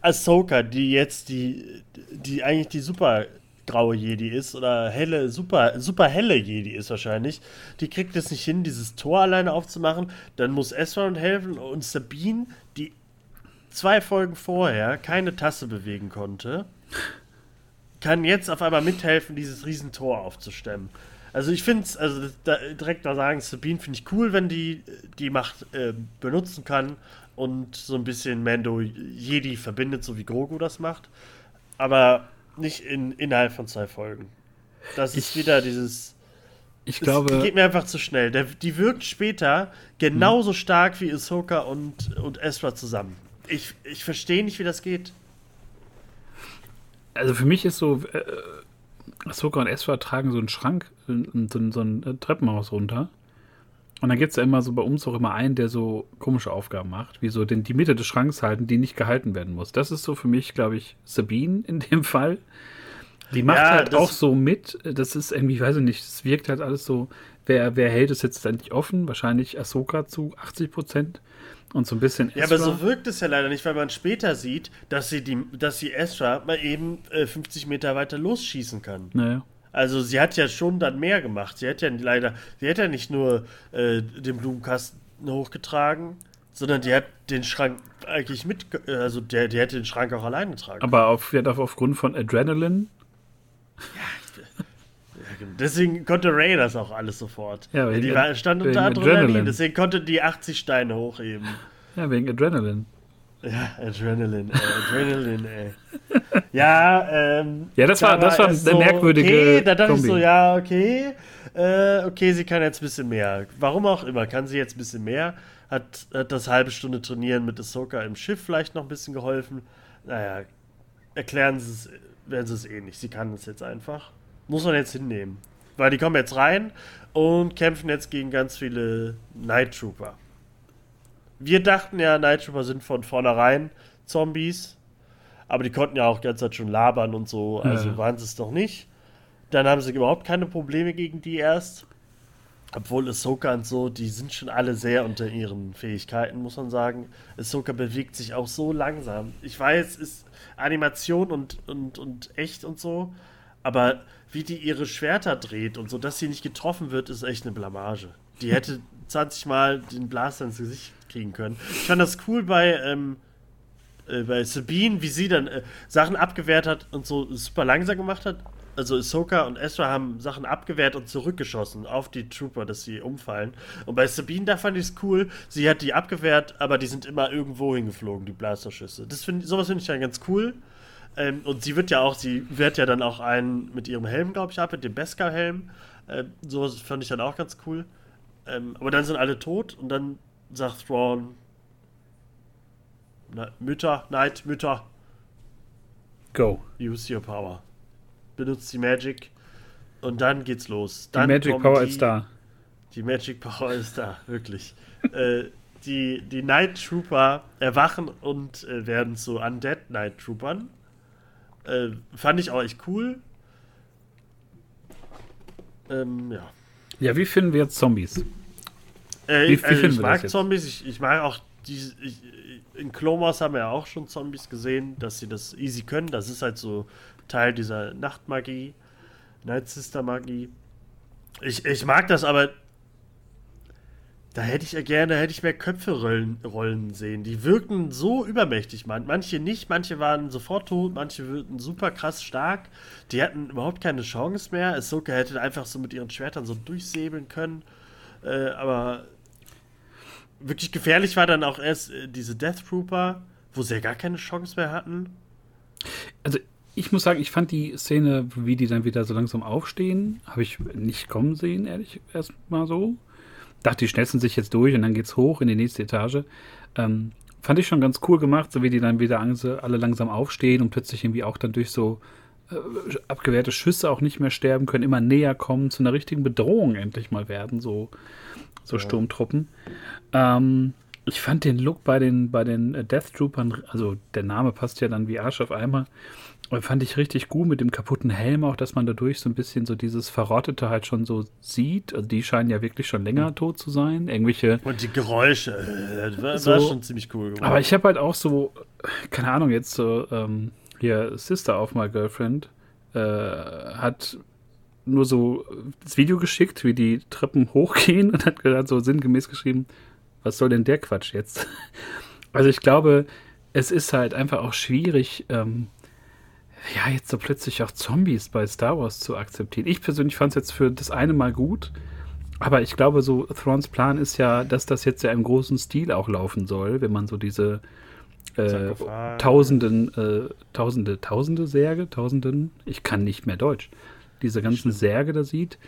S1: Ahsoka, die jetzt die, die eigentlich die super graue Jedi ist oder helle, super, super helle Jedi ist wahrscheinlich, die kriegt es nicht hin, dieses Tor alleine aufzumachen. Dann muss Ezra helfen und Sabine, die zwei Folgen vorher keine Tasse bewegen konnte, kann jetzt auf einmal mithelfen, dieses Riesentor aufzustemmen. Also ich finde es, also da, direkt mal sagen, Sabine finde ich cool, wenn die die Macht äh, benutzen kann und so ein bisschen Mando Jedi verbindet, so wie Grogu das macht. Aber nicht in, innerhalb von zwei Folgen. Das ist wieder dieses.
S2: Ich glaube.
S1: Es geht mir einfach zu schnell. Der, die wirkt später genauso hm. stark wie Ahsoka und, und Ezra zusammen. Ich, ich verstehe nicht, wie das geht.
S2: Also für mich ist so. Äh, Ahsoka und Ezra tragen so einen Schrank, so, so ein Treppenhaus runter. Und dann gibt es ja immer so bei uns auch immer einen, der so komische Aufgaben macht, wie so den, die Mitte des Schranks halten, die nicht gehalten werden muss. Das ist so für mich, glaube ich, Sabine in dem Fall. Die macht ja, halt auch so mit. Das ist irgendwie, ich weiß nicht, es wirkt halt alles so, wer, wer hält es jetzt endlich offen? Wahrscheinlich Ahsoka zu 80 Prozent. Und so ein bisschen
S1: Esra. Ja, aber so wirkt es ja leider nicht, weil man später sieht, dass sie, die, dass sie Ezra mal eben äh, 50 Meter weiter losschießen kann.
S2: Naja.
S1: Also sie hat ja schon dann mehr gemacht. Sie hat ja leider, sie hat ja nicht nur äh, den Blumenkasten hochgetragen, sondern die hat den Schrank eigentlich mit, also der, die hätte den Schrank auch alleine getragen.
S2: Aber auf, auf, aufgrund von Adrenalin?
S1: Ja, genau. deswegen konnte Ray das auch alles sofort.
S2: Ja,
S1: die war, stand unter Adrenalin, Adrenalin, deswegen konnte die 80 Steine hochheben.
S2: Ja, wegen Adrenalin.
S1: Ja, Adrenalin, ey, Adrenalin, ey. Ja, ähm.
S2: Ja, das war, das war eine so, merkwürdige.
S1: Okay, da dachte Kombi. ich so, ja, okay. Äh, okay, sie kann jetzt ein bisschen mehr. Warum auch immer, kann sie jetzt ein bisschen mehr. Hat, hat das halbe Stunde Trainieren mit Ahsoka im Schiff vielleicht noch ein bisschen geholfen. Naja, erklären sie es, werden sie es eh nicht. Sie kann es jetzt einfach. Muss man jetzt hinnehmen. Weil die kommen jetzt rein und kämpfen jetzt gegen ganz viele Night Trooper wir dachten ja, Night Trooper sind von vornherein Zombies, aber die konnten ja auch ganz Zeit schon labern und so, also ja. waren sie es doch nicht. Dann haben sie überhaupt keine Probleme gegen die erst. Obwohl Ahsoka und so, die sind schon alle sehr unter ihren Fähigkeiten, muss man sagen. Ahsoka bewegt sich auch so langsam. Ich weiß, ist Animation und, und, und echt und so, aber wie die ihre Schwerter dreht und so, dass sie nicht getroffen wird, ist echt eine Blamage. Die hätte 20 Mal den Blaster ins Gesicht kriegen können. Ich fand das cool bei, ähm, äh, bei Sabine, wie sie dann äh, Sachen abgewehrt hat und so super langsam gemacht hat. Also Ahsoka und Ezra haben Sachen abgewehrt und zurückgeschossen auf die Trooper, dass sie umfallen. Und bei Sabine, da fand ich es cool. Sie hat die abgewehrt, aber die sind immer irgendwo hingeflogen, die Blasterschüsse. Das find, sowas finde ich dann ganz cool. Ähm, und sie wird ja auch, sie wehrt ja dann auch einen mit ihrem Helm, glaube ich, ab, mit dem Beskar-Helm. Äh, sowas fand ich dann auch ganz cool. Ähm, aber dann sind alle tot und dann sagt Thrawn, na, Mütter, Night, Mütter.
S2: Go.
S1: Use your power. Benutzt die Magic und dann geht's los. Dann
S2: die Magic Power die, ist da.
S1: Die Magic Power ist da, wirklich. äh, die, die Night Trooper erwachen und äh, werden zu Undead Night Troopern. Äh, fand ich auch echt cool. Ähm, ja.
S2: Ja, wie finden wir jetzt Zombies?
S1: Äh, wie, wie also ich mag Zombies, ich, ich, mag auch die. Ich, in Clomos haben wir ja auch schon Zombies gesehen, dass sie das easy können. Das ist halt so Teil dieser Nachtmagie, Night Sister Magie. Ich, ich mag das, aber da hätte ich ja gerne, hätte ich mehr Köpfe rollen, rollen sehen. Die wirkten so übermächtig, man. Manche nicht, manche waren sofort tot, manche wirkten super krass stark. Die hatten überhaupt keine Chance mehr. Ahsoka hätte einfach so mit ihren Schwertern so durchsäbeln können. Äh, aber wirklich gefährlich war dann auch erst äh, diese Death Trooper, wo sie ja gar keine Chance mehr hatten.
S2: Also ich muss sagen, ich fand die Szene, wie die dann wieder so langsam aufstehen, habe ich nicht kommen sehen, ehrlich, erstmal so dachte, die schnellsten sich jetzt durch und dann geht's hoch in die nächste Etage. Ähm, fand ich schon ganz cool gemacht, so wie die dann wieder alle langsam aufstehen und plötzlich irgendwie auch dann durch so äh, abgewehrte Schüsse auch nicht mehr sterben können, immer näher kommen, zu einer richtigen Bedrohung endlich mal werden, so, so. Sturmtruppen. Ähm, ich fand den Look bei den, bei den Death Troopern, also der Name passt ja dann wie Arsch auf einmal, Fand ich richtig gut mit dem kaputten Helm auch, dass man dadurch so ein bisschen so dieses Verrottete halt schon so sieht. Also die scheinen ja wirklich schon länger tot zu sein. Irgendwelche.
S1: Und die Geräusche, äh, das war, so, war schon ziemlich cool
S2: gemacht. Aber ich habe halt auch so, keine Ahnung, jetzt so, ähm, hier, Sister of My Girlfriend äh, hat nur so das Video geschickt, wie die Treppen hochgehen und hat gerade so sinngemäß geschrieben, was soll denn der Quatsch jetzt? Also ich glaube, es ist halt einfach auch schwierig, ähm, ja, jetzt so plötzlich auch Zombies bei Star Wars zu akzeptieren. Ich persönlich fand es jetzt für das eine Mal gut, aber ich glaube, so Thrawn's Plan ist ja, dass das jetzt ja im großen Stil auch laufen soll, wenn man so diese äh, Tausenden, äh, Tausende, Tausende Särge, Tausenden, ich kann nicht mehr Deutsch, diese ganzen. Särge da sieht.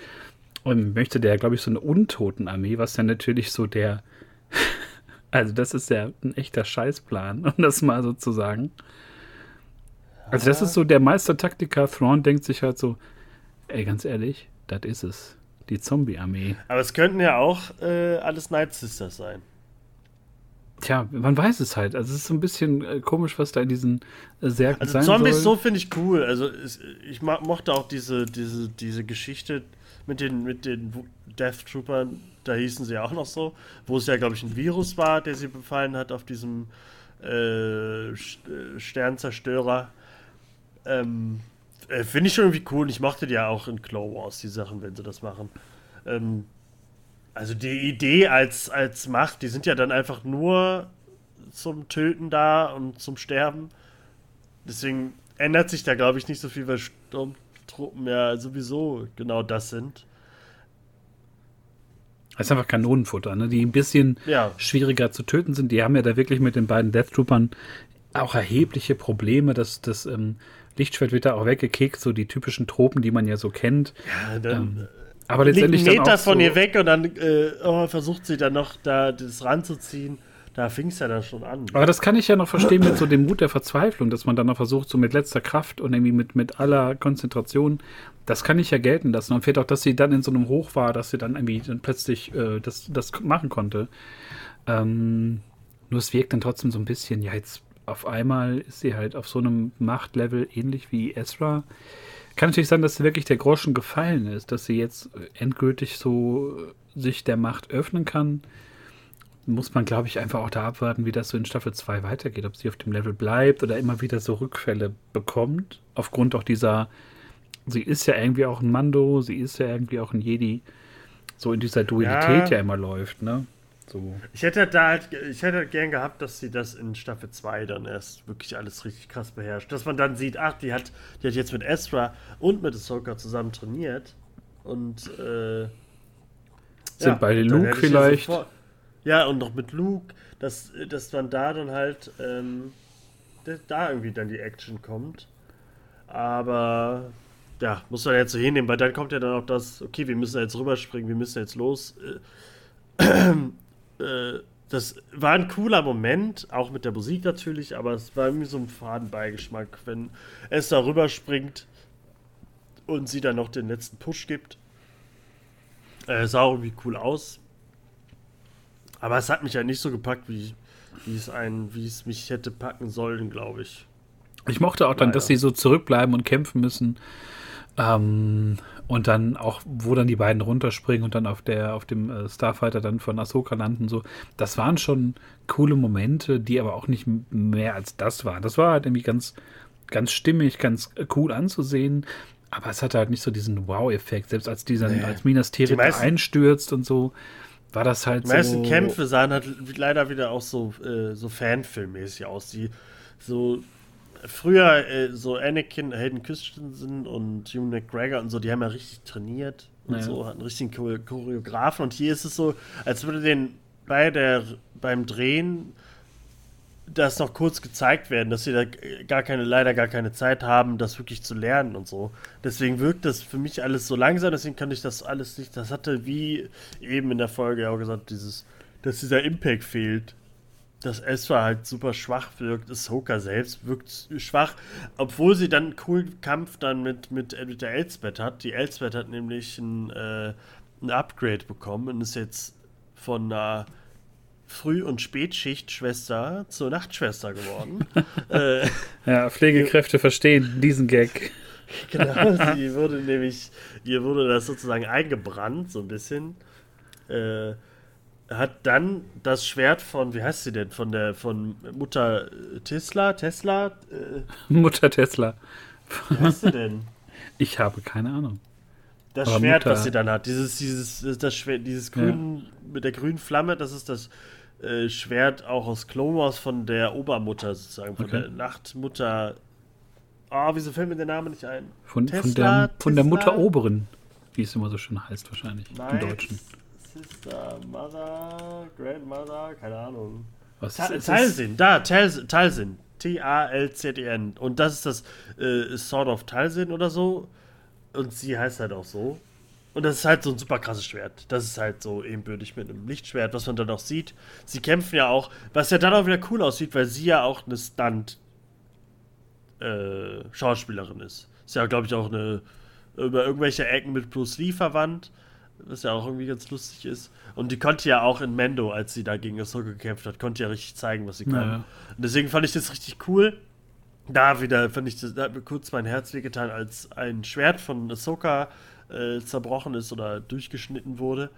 S2: Und möchte der, glaube ich, so eine Untotenarmee, was dann natürlich so der, also das ist ja ein echter Scheißplan, um das mal so zu sagen. Also das ist so der Meistertaktiker. Thrawn denkt sich halt so, ey, ganz ehrlich, das ist es. Die Zombie-Armee.
S1: Aber es könnten ja auch äh, alles Night Sisters sein.
S2: Tja, man weiß es halt. Also es ist so ein bisschen äh, komisch, was da in diesen äh, Särgen
S1: also sein Zombies soll. so finde ich cool. Also es, ich mochte auch diese, diese, diese Geschichte mit den, mit den Death Troopern, da hießen sie ja auch noch so, wo es ja, glaube ich, ein Virus war, der sie befallen hat auf diesem äh, äh Sternzerstörer. Ähm, äh, Finde ich schon irgendwie cool. Ich mochte die ja auch in Clone Wars, die Sachen, wenn sie das machen. Ähm, also die Idee als, als Macht, die sind ja dann einfach nur zum Töten da und zum Sterben. Deswegen ändert sich da, glaube ich, nicht so viel, weil Sturmtruppen ja sowieso genau das sind.
S2: Das ist einfach Kanonenfutter, ne? die ein bisschen ja. schwieriger zu töten sind. Die haben ja da wirklich mit den beiden Death Troopern auch erhebliche Probleme. dass das ähm, Lichtschwert wird da auch weggekickt, so die typischen Tropen, die man ja so kennt. Ja, dann. Ähm, aber letztendlich
S1: einen Meter von so ihr weg und dann äh, oh, versucht sie dann noch da das ranzuziehen. Da fing es ja dann schon an.
S2: Aber das kann ich ja noch verstehen mit so dem Mut der Verzweiflung, dass man dann noch versucht, so mit letzter Kraft und irgendwie mit, mit aller Konzentration, das kann ich ja gelten lassen. Und fehlt auch, dass sie dann in so einem Hoch war, dass sie dann irgendwie dann plötzlich äh, das, das machen konnte. Ähm, nur es wirkt dann trotzdem so ein bisschen, ja, jetzt auf einmal ist sie halt auf so einem Machtlevel ähnlich wie Ezra. Kann natürlich sein, dass wirklich der Groschen gefallen ist, dass sie jetzt endgültig so sich der Macht öffnen kann. Muss man, glaube ich, einfach auch da abwarten, wie das so in Staffel 2 weitergeht. Ob sie auf dem Level bleibt oder immer wieder so Rückfälle bekommt. Aufgrund auch dieser, sie ist ja irgendwie auch ein Mando, sie ist ja irgendwie auch ein Jedi. So in dieser Dualität ja, ja immer läuft, ne?
S1: So. Ich hätte da halt, ich hätte gern gehabt, dass sie das in Staffel 2 dann erst wirklich alles richtig krass beherrscht. Dass man dann sieht, ach, die hat, die hat jetzt mit Ezra und mit Ahsoka zusammen trainiert. Und äh,
S2: sind ja, beide Luke vielleicht.
S1: Ja, ja, und noch mit Luke, dass, dass man da dann halt ähm, da irgendwie dann die Action kommt. Aber ja, muss man jetzt so hinnehmen, weil dann kommt ja dann auch das, okay, wir müssen jetzt rüberspringen, wir müssen jetzt los. Äh, äh, das war ein cooler Moment, auch mit der Musik natürlich, aber es war irgendwie so ein Fadenbeigeschmack, wenn es da rüberspringt und sie dann noch den letzten Push gibt. Äh, sah irgendwie cool aus. Aber es hat mich ja nicht so gepackt, wie, wie es ein, wie es mich hätte packen sollen, glaube ich.
S2: Ich mochte auch dann, Leider. dass sie so zurückbleiben und kämpfen müssen. Ähm, und dann auch, wo dann die beiden runterspringen und dann auf der, auf dem äh, Starfighter dann von Ahsoka landen, so, das waren schon coole Momente, die aber auch nicht mehr als das waren. Das war halt irgendwie ganz, ganz stimmig, ganz cool anzusehen. Aber es hatte halt nicht so diesen Wow-Effekt, selbst als dieser, nee. als Minas Tirith einstürzt und so. war das halt
S1: Die meisten so Kämpfe sahen halt leider wieder auch so, äh, so Fanfilmmäßig aus. Die so früher äh, so Anakin, Hayden Christensen und Hugh McGregor und so, die haben ja richtig trainiert und ja. so, hatten richtigen Choreografen. Und hier ist es so, als würde den bei der beim Drehen das noch kurz gezeigt werden, dass sie da gar keine, leider gar keine Zeit haben, das wirklich zu lernen und so. Deswegen wirkt das für mich alles so langsam, deswegen kann ich das alles nicht. Das hatte wie eben in der Folge auch gesagt, dieses, dass dieser Impact fehlt. Dass Ezra halt super schwach wirkt, Ahsoka selbst wirkt schwach, obwohl sie dann einen coolen Kampf dann mit, mit, mit der Elsbeth hat. Die Elsbeth hat nämlich ein, äh, ein Upgrade bekommen und ist jetzt von einer Früh- und Spätschichtschwester zur Nachtschwester geworden.
S2: äh, ja, Pflegekräfte verstehen diesen Gag.
S1: genau, sie wurde nämlich, ihr wurde das sozusagen eingebrannt, so ein bisschen. Äh, hat dann das Schwert von, wie heißt sie denn, von der, von Mutter Tesla, Tesla? Äh,
S2: Mutter Tesla.
S1: Wie heißt sie denn?
S2: Ich habe keine Ahnung.
S1: Das Aber Schwert, Mutter... was sie dann hat, dieses, dieses, das Schwert, dieses grün, ja. mit der grünen Flamme, das ist das äh, Schwert auch aus Clone Wars von der Obermutter sozusagen, von okay. der Nachtmutter. Ah, oh, wieso fällt mir der Name nicht ein?
S2: Von, Tesla, von, der, von der Mutter Oberen, wie es immer so schön heißt wahrscheinlich Nein, im Deutschen.
S1: Sister, Mother, Grandmother, keine Ahnung.
S2: Was Ta ist
S1: Talsin, da, Talsin. T-A-L-Z-E-N. Und das ist das äh, Sword of Talsin oder so. Und sie heißt halt auch so. Und das ist halt so ein super krasses Schwert. Das ist halt so ebenbürtig mit einem Lichtschwert, was man dann auch sieht. Sie kämpfen ja auch, was ja dann auch wieder cool aussieht, weil sie ja auch eine Stunt-Schauspielerin äh, ist. Ist ja, glaube ich, auch eine über irgendwelche Ecken mit Bruce Lee verwandt, was ja auch irgendwie ganz lustig ist. Und die konnte ja auch in Mendo, als sie da gegen Ahsoka gekämpft hat, konnte ja richtig zeigen, was sie kann. Ja. Und deswegen fand ich das richtig cool. Da wieder fand ich das, da hat mir kurz mein Herz wehgetan, als ein Schwert von Ahsoka äh, zerbrochen ist oder durchgeschnitten wurde.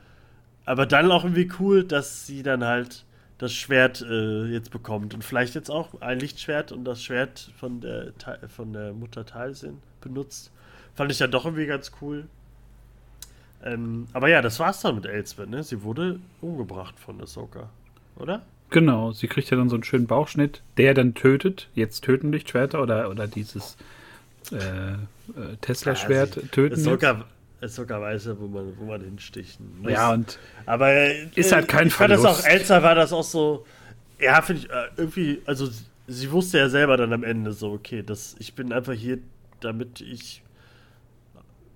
S1: Aber dann auch irgendwie cool, dass sie dann halt das Schwert äh, jetzt bekommt und vielleicht jetzt auch ein Lichtschwert und das Schwert von der, von der Mutter Talsin benutzt. Fand ich ja doch irgendwie ganz cool. Ähm, aber ja, das war's dann mit Elsbeth, ne? Sie wurde umgebracht von Ahsoka, oder?
S2: Genau, sie kriegt ja dann so einen schönen Bauchschnitt, der dann tötet. Jetzt töten Lichtschwerter oder, oder dieses äh, äh Tesla-Schwert
S1: ja,
S2: töten.
S1: Ahsoka, sogar weiß, wo man, wo man hinstichen
S2: muss. Ja, und
S1: aber
S2: ist halt kein
S1: ich Verlust. fand das auch, Elsa war das auch so, ja, finde ich, äh, irgendwie, also sie wusste ja selber dann am Ende so, okay, das, ich bin einfach hier, damit ich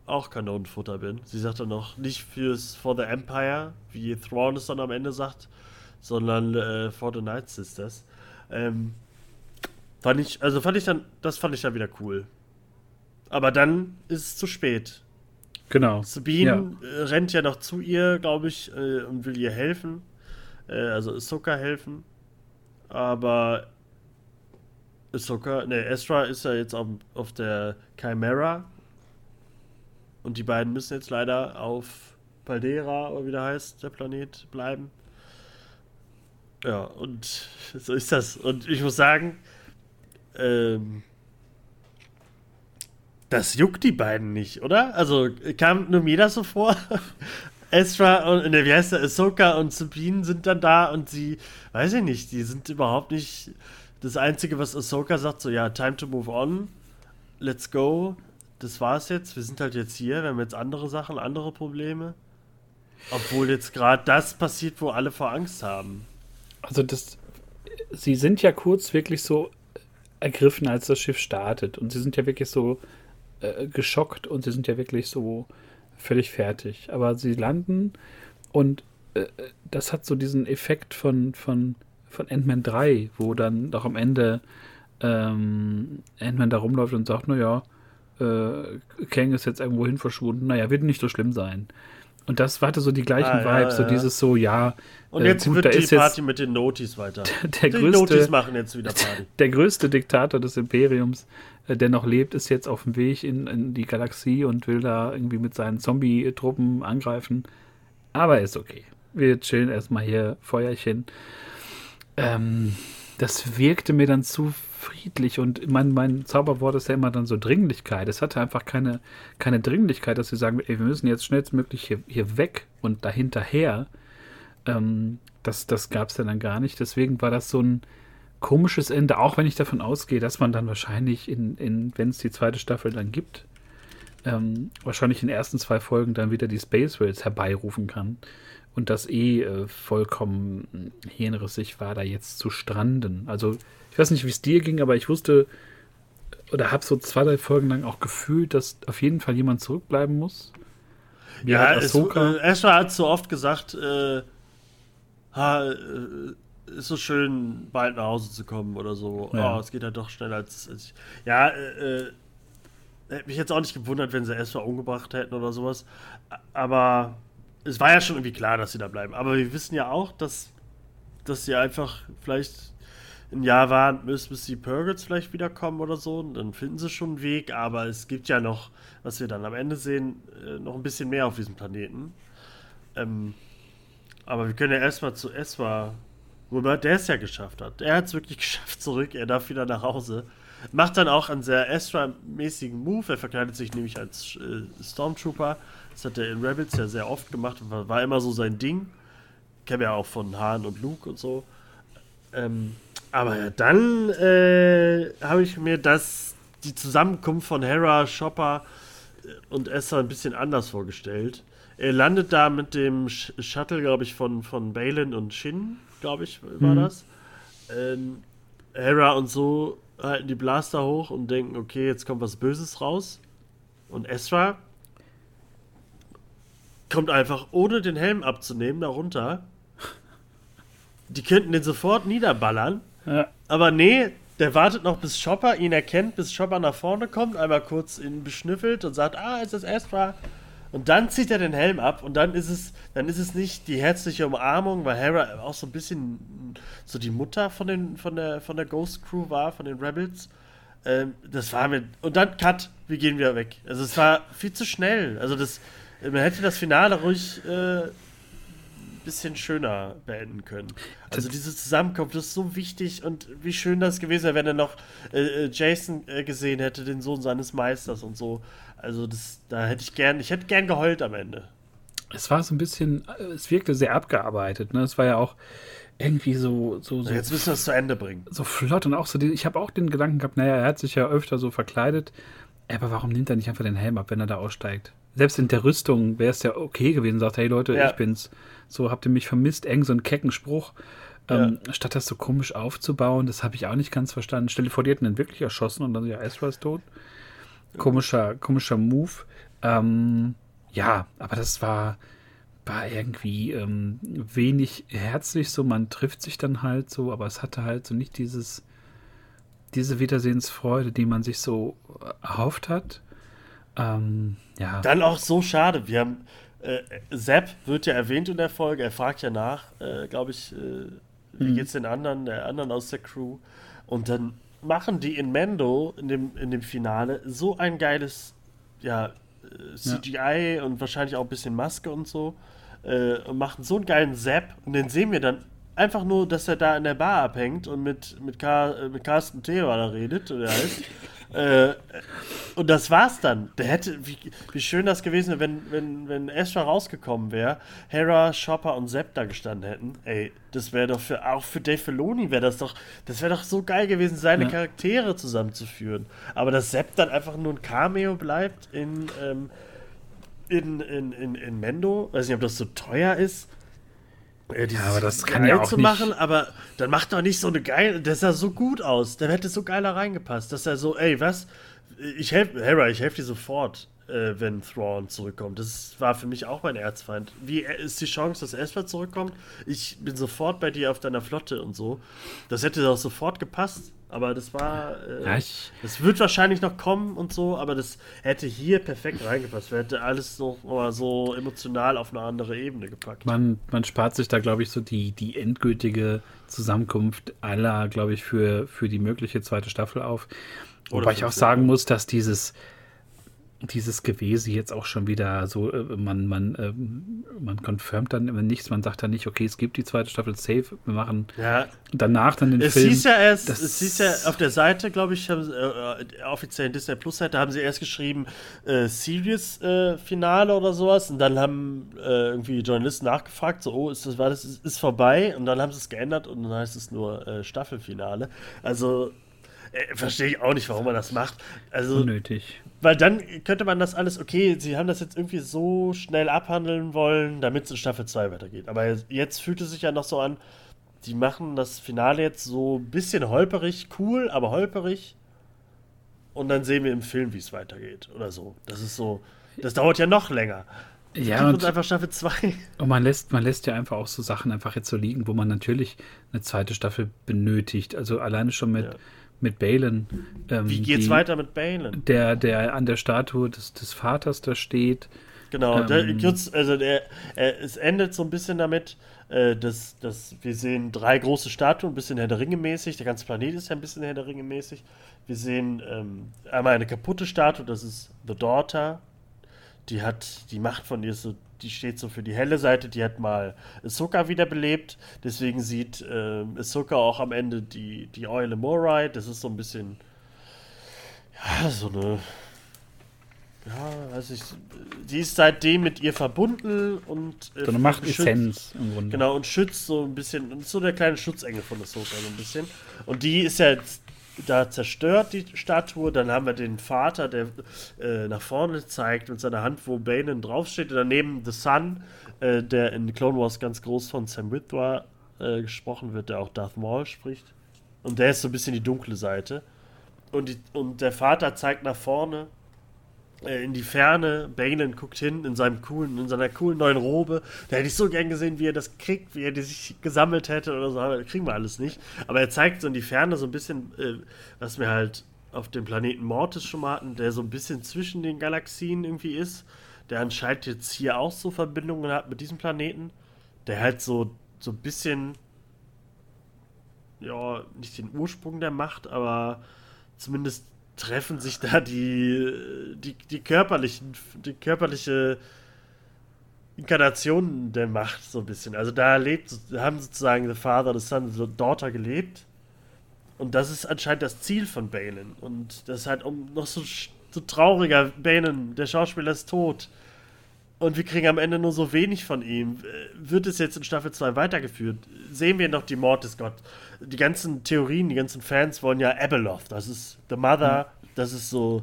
S1: auch Kanonenfutter bin. Sie sagt dann noch, nicht fürs For the Empire, wie Thrawn es dann am Ende sagt, sondern äh, For the Night Sisters. Ähm, fand ich, also fand ich dann, das fand ich dann wieder cool. Aber dann ist es zu spät.
S2: Genau.
S1: Sabine ja. Äh, rennt ja noch zu ihr, glaube ich, äh, und will ihr helfen. Äh, also Ahsoka helfen. Aber Ahsoka, ne, Ezra ist ja jetzt auf, auf der Chimera. Und die beiden müssen jetzt leider auf Paldera, oder wie der heißt, der Planet, bleiben. Ja, und so ist das. Und ich muss sagen, ähm, das juckt die beiden nicht, oder? Also kam nur mir das so vor. Ezra und, ne, wie heißt der, Ahsoka und Sabine sind dann da und sie, weiß ich nicht, die sind überhaupt nicht das Einzige, was Ahsoka sagt, so, ja, time to move on, let's go, das war's jetzt, wir sind halt jetzt hier, wir haben jetzt andere Sachen, andere Probleme. Obwohl jetzt gerade das passiert, wo alle vor Angst haben.
S2: Also das, sie sind ja kurz wirklich so ergriffen, als das Schiff startet und sie sind ja wirklich so äh, geschockt und sie sind ja wirklich so völlig fertig. Aber sie landen und äh, das hat so diesen Effekt von, von, von Ant-Man 3, wo dann doch am Ende ähm, Ant-Man da rumläuft und sagt, naja, äh, Kang ist jetzt irgendwo hin verschwunden, naja, wird nicht so schlimm sein. Und das hatte so die gleichen ah, Vibes, ja, ja. so dieses so, ja.
S1: Und jetzt äh, gut, wird die Party mit den Notis weiter.
S2: Der, der die größte,
S1: Notis machen jetzt wieder Party.
S2: Der größte Diktator des Imperiums äh, der noch lebt, ist jetzt auf dem Weg in, in die Galaxie und will da irgendwie mit seinen Zombie-Truppen angreifen. Aber ist okay. Wir chillen erstmal hier Feuerchen. Ähm, das wirkte mir dann zu friedlich und mein, mein Zauberwort ist ja immer dann so Dringlichkeit. Es hatte einfach keine, keine Dringlichkeit, dass sie sagen, ey, wir müssen jetzt schnellstmöglich hier, hier weg und dahinterher. Ähm, das das gab es ja dann gar nicht. Deswegen war das so ein komisches Ende, auch wenn ich davon ausgehe, dass man dann wahrscheinlich, in, in, wenn es die zweite Staffel dann gibt, ähm, wahrscheinlich in den ersten zwei Folgen dann wieder die Space Rails herbeirufen kann. Und das eh äh, vollkommen hirnrissig war, da jetzt zu stranden. Also, ich weiß nicht, wie es dir ging, aber ich wusste oder habe so zwei, drei Folgen lang auch gefühlt, dass auf jeden Fall jemand zurückbleiben muss.
S1: Wie ja, es, äh, Ezra hat so oft gesagt, äh, ha, äh, ist so schön, bald nach Hause zu kommen oder so. Ja. Oh, es geht ja doch schneller als, als ich. Ja, äh, äh, hätte mich jetzt auch nicht gewundert, wenn sie Ezra umgebracht hätten oder sowas. Aber es war ja schon irgendwie klar, dass sie da bleiben. Aber wir wissen ja auch, dass, dass sie einfach vielleicht Jahr warten müssen, bis die Purgles vielleicht wiederkommen oder so. Dann finden sie schon einen Weg. Aber es gibt ja noch, was wir dann am Ende sehen, äh, noch ein bisschen mehr auf diesem Planeten. Ähm, aber wir können ja erstmal zu Esma, wobei der es ja geschafft hat. Er hat es wirklich geschafft zurück. Er darf wieder nach Hause. Macht dann auch einen sehr Ezra-mäßigen Move. Er verkleidet sich nämlich als äh, Stormtrooper. Das hat er in Rebels ja sehr oft gemacht. War, war immer so sein Ding. Kennen wir ja auch von Han und Luke und so. Ähm, aber dann äh, habe ich mir das, die Zusammenkunft von Hera, Chopper äh, und Esther ein bisschen anders vorgestellt. Er landet da mit dem Sh Shuttle, glaube ich, von, von Balin und Shin, glaube ich, war mhm. das. Ähm, Hera und so halten die Blaster hoch und denken, okay, jetzt kommt was Böses raus. Und Ezra kommt einfach, ohne den Helm abzunehmen, da runter. Die könnten den sofort niederballern. Aber nee, der wartet noch, bis Chopper ihn erkennt, bis Chopper nach vorne kommt, einmal kurz ihn beschnüffelt und sagt, ah, ist das Ezra? Und dann zieht er den Helm ab und dann ist es, dann ist es nicht die herzliche Umarmung, weil Hera auch so ein bisschen so die Mutter von, den, von, der, von der Ghost Crew war, von den Rebels. Ähm, das war mir. Und dann Cut, wie gehen wir weg? Also es war viel zu schnell. Also das, man hätte das Finale ruhig äh, bisschen schöner beenden können. Also diese Zusammenkunft ist so wichtig und wie schön das gewesen wäre, wenn er noch äh, äh, Jason äh, gesehen hätte, den Sohn seines Meisters und so. Also das, da hätte ich gern, ich hätte gern geheult am Ende.
S2: Es war so ein bisschen, es wirkte sehr abgearbeitet. Ne? Es war ja auch irgendwie so, so, so
S1: Jetzt müssen wir es zu Ende bringen.
S2: So flott und auch so, ich habe auch den Gedanken gehabt, naja, er hat sich ja öfter so verkleidet. Aber warum nimmt er nicht einfach den Helm ab, wenn er da aussteigt? Selbst in der Rüstung wäre es ja okay gewesen, sagt, hey Leute, ja. ich bin's. So, habt ihr mich vermisst? Eng so einen kecken Spruch. Ähm, ja. Statt das so komisch aufzubauen, das habe ich auch nicht ganz verstanden. Stell dir vor, die hätten ihn wirklich erschossen und dann ja, Ezra ist tot. Komischer, komischer Move. Ähm, ja, aber das war, war irgendwie ähm, wenig herzlich so. Man trifft sich dann halt so, aber es hatte halt so nicht dieses, diese Wiedersehensfreude, die man sich so erhofft hat. Ähm, ja.
S1: Dann auch so schade. Wir haben äh, Sepp wird ja erwähnt in der Folge. Er fragt ja nach, äh, glaube ich, äh, wie mhm. geht's den anderen, der anderen aus der Crew. Und dann machen die in Mendo in dem, in dem Finale so ein geiles ja, CGI ja. und wahrscheinlich auch ein bisschen Maske und so. Äh, und machen so einen geilen Zap und den sehen wir dann einfach nur, dass er da in der Bar abhängt und mit, mit, Car äh, mit Carsten Theodor da redet, oder heißt. äh, und das war's dann. Der hätte, wie, wie schön das gewesen wäre, wenn, wenn, wenn Ezra rausgekommen wäre, Hera, Chopper und Sepp da gestanden hätten. Ey, das wäre doch für, auch für Dave Filoni wäre das doch, das wäre doch so geil gewesen, seine ja. Charaktere zusammenzuführen. Aber dass Sepp dann einfach nur ein Cameo bleibt in, ähm, in, in, in, in Mendo, weiß nicht, ob das so teuer ist.
S2: Ja, ja, aber das kann ja auch zu
S1: machen, aber dann macht doch nicht so eine geile, das sah so gut aus, der hätte so geiler reingepasst, dass er so, ey, was, ich helfe, Hera, ich helfe dir sofort, äh, wenn Thrawn zurückkommt. Das war für mich auch mein Erzfeind. Wie äh, ist die Chance, dass Esper zurückkommt? Ich bin sofort bei dir auf deiner Flotte und so. Das hätte auch sofort gepasst. Aber das war. Äh, ja, das wird wahrscheinlich noch kommen und so, aber das hätte hier perfekt reingepasst. Wir hätte alles noch mal so emotional auf eine andere Ebene gepackt.
S2: Man, man spart sich da, glaube ich, so die, die endgültige Zusammenkunft aller, glaube ich, für, für die mögliche zweite Staffel auf. Wobei ich auch sagen muss, dass dieses dieses Gewese jetzt auch schon wieder so, äh, man, man, äh, man confirmt dann immer nichts, man sagt dann nicht, okay, es gibt die zweite Staffel safe, wir machen
S1: Ja,
S2: danach dann den
S1: es
S2: Film.
S1: hieß ja erst, es hieß ja auf der Seite, glaube ich, haben, äh, der offiziellen Disney Plus Seite haben sie erst geschrieben äh, Series äh, Finale oder sowas und dann haben äh, irgendwie Journalisten nachgefragt, so, oh, ist das war das ist, ist vorbei und dann haben sie es geändert und dann heißt es nur äh, Staffelfinale. Also äh, verstehe ich auch nicht, warum man das macht. Also
S2: unnötig.
S1: Weil dann könnte man das alles, okay, sie haben das jetzt irgendwie so schnell abhandeln wollen, damit es in Staffel 2 weitergeht. Aber jetzt fühlt es sich ja noch so an, die machen das Finale jetzt so ein bisschen holperig, cool, aber holperig. Und dann sehen wir im Film, wie es weitergeht. Oder so. Das ist so. Das dauert ja noch länger.
S2: Ja, und,
S1: einfach Staffel 2.
S2: und man lässt, man lässt ja einfach auch so Sachen einfach jetzt so liegen, wo man natürlich eine zweite Staffel benötigt. Also alleine schon mit,
S1: Ja.
S2: Mit Balen. Ähm,
S1: Wie geht's
S2: die-
S1: weiter mit Balen?
S2: Der, der an der Statue des, des Vaters da steht.
S1: Genau, der,
S2: Ähm,
S1: kurz, also der, äh, es endet so ein bisschen damit, äh, dass, dass wir sehen drei große Statuen, ein bisschen Herr der Ringe mäßig, der ganze Planet ist ja ein bisschen Herr der Ringe mäßig. Wir sehen ähm, einmal eine kaputte Statue, das ist The Daughter, die hat, die Macht von ihr ist so, die steht so für die helle Seite, die hat mal Ahsoka wiederbelebt, deswegen sieht ähm, Ahsoka auch am Ende die, die Eule Morai, das ist so ein bisschen, ja, so eine ja, weiß ich. Die ist seitdem mit ihr verbunden und. Äh,
S2: So eine Macht
S1: schützt-
S2: Essenz im Grunde.
S1: Genau, und schützt so ein bisschen. Und ist so der kleine Schutzengel von Ahsoka, so ein bisschen. Und die ist ja jetzt da zerstört, die Statue. Dann haben wir den Vater, der äh, nach vorne zeigt mit seiner Hand, wo Banen draufsteht. Und daneben The Sun, äh, der in Clone Wars ganz groß von Sam Witwer äh, gesprochen wird, der auch Darth Maul spricht. Und der ist so ein bisschen die dunkle Seite. Und, die, und der Vater zeigt nach vorne in die Ferne. Balen guckt hin in seinem coolen, in seiner coolen neuen Robe. Da hätte ich so gern gesehen, wie er das kriegt, wie er die sich gesammelt hätte oder so. Aber kriegen wir alles nicht. Aber er zeigt so in die Ferne so ein bisschen, äh, was wir halt auf dem Planeten Mortis schon mal hatten, der so ein bisschen zwischen den Galaxien irgendwie ist. Der anscheinend jetzt hier auch so Verbindungen hat mit diesem Planeten. Der halt so, so ein bisschen, ja, nicht den Ursprung der Macht, aber zumindest treffen sich da die, die, die körperlichen, die körperliche Inkarnation der Macht so ein bisschen. Also da lebt, haben sozusagen The Father, The Son, The Daughter gelebt. Und das ist anscheinend das Ziel von Balen. Und das ist halt um noch so, so trauriger, Balen, der Schauspieler ist tot. Und wir kriegen am Ende nur so wenig von ihm. Äh, Wird es jetzt in Staffel 2 weitergeführt? Sehen wir noch die Mord des Gott. Die ganzen Theorien, die ganzen Fans wollen ja Abeloth. Das ist The Mother. Das ist so.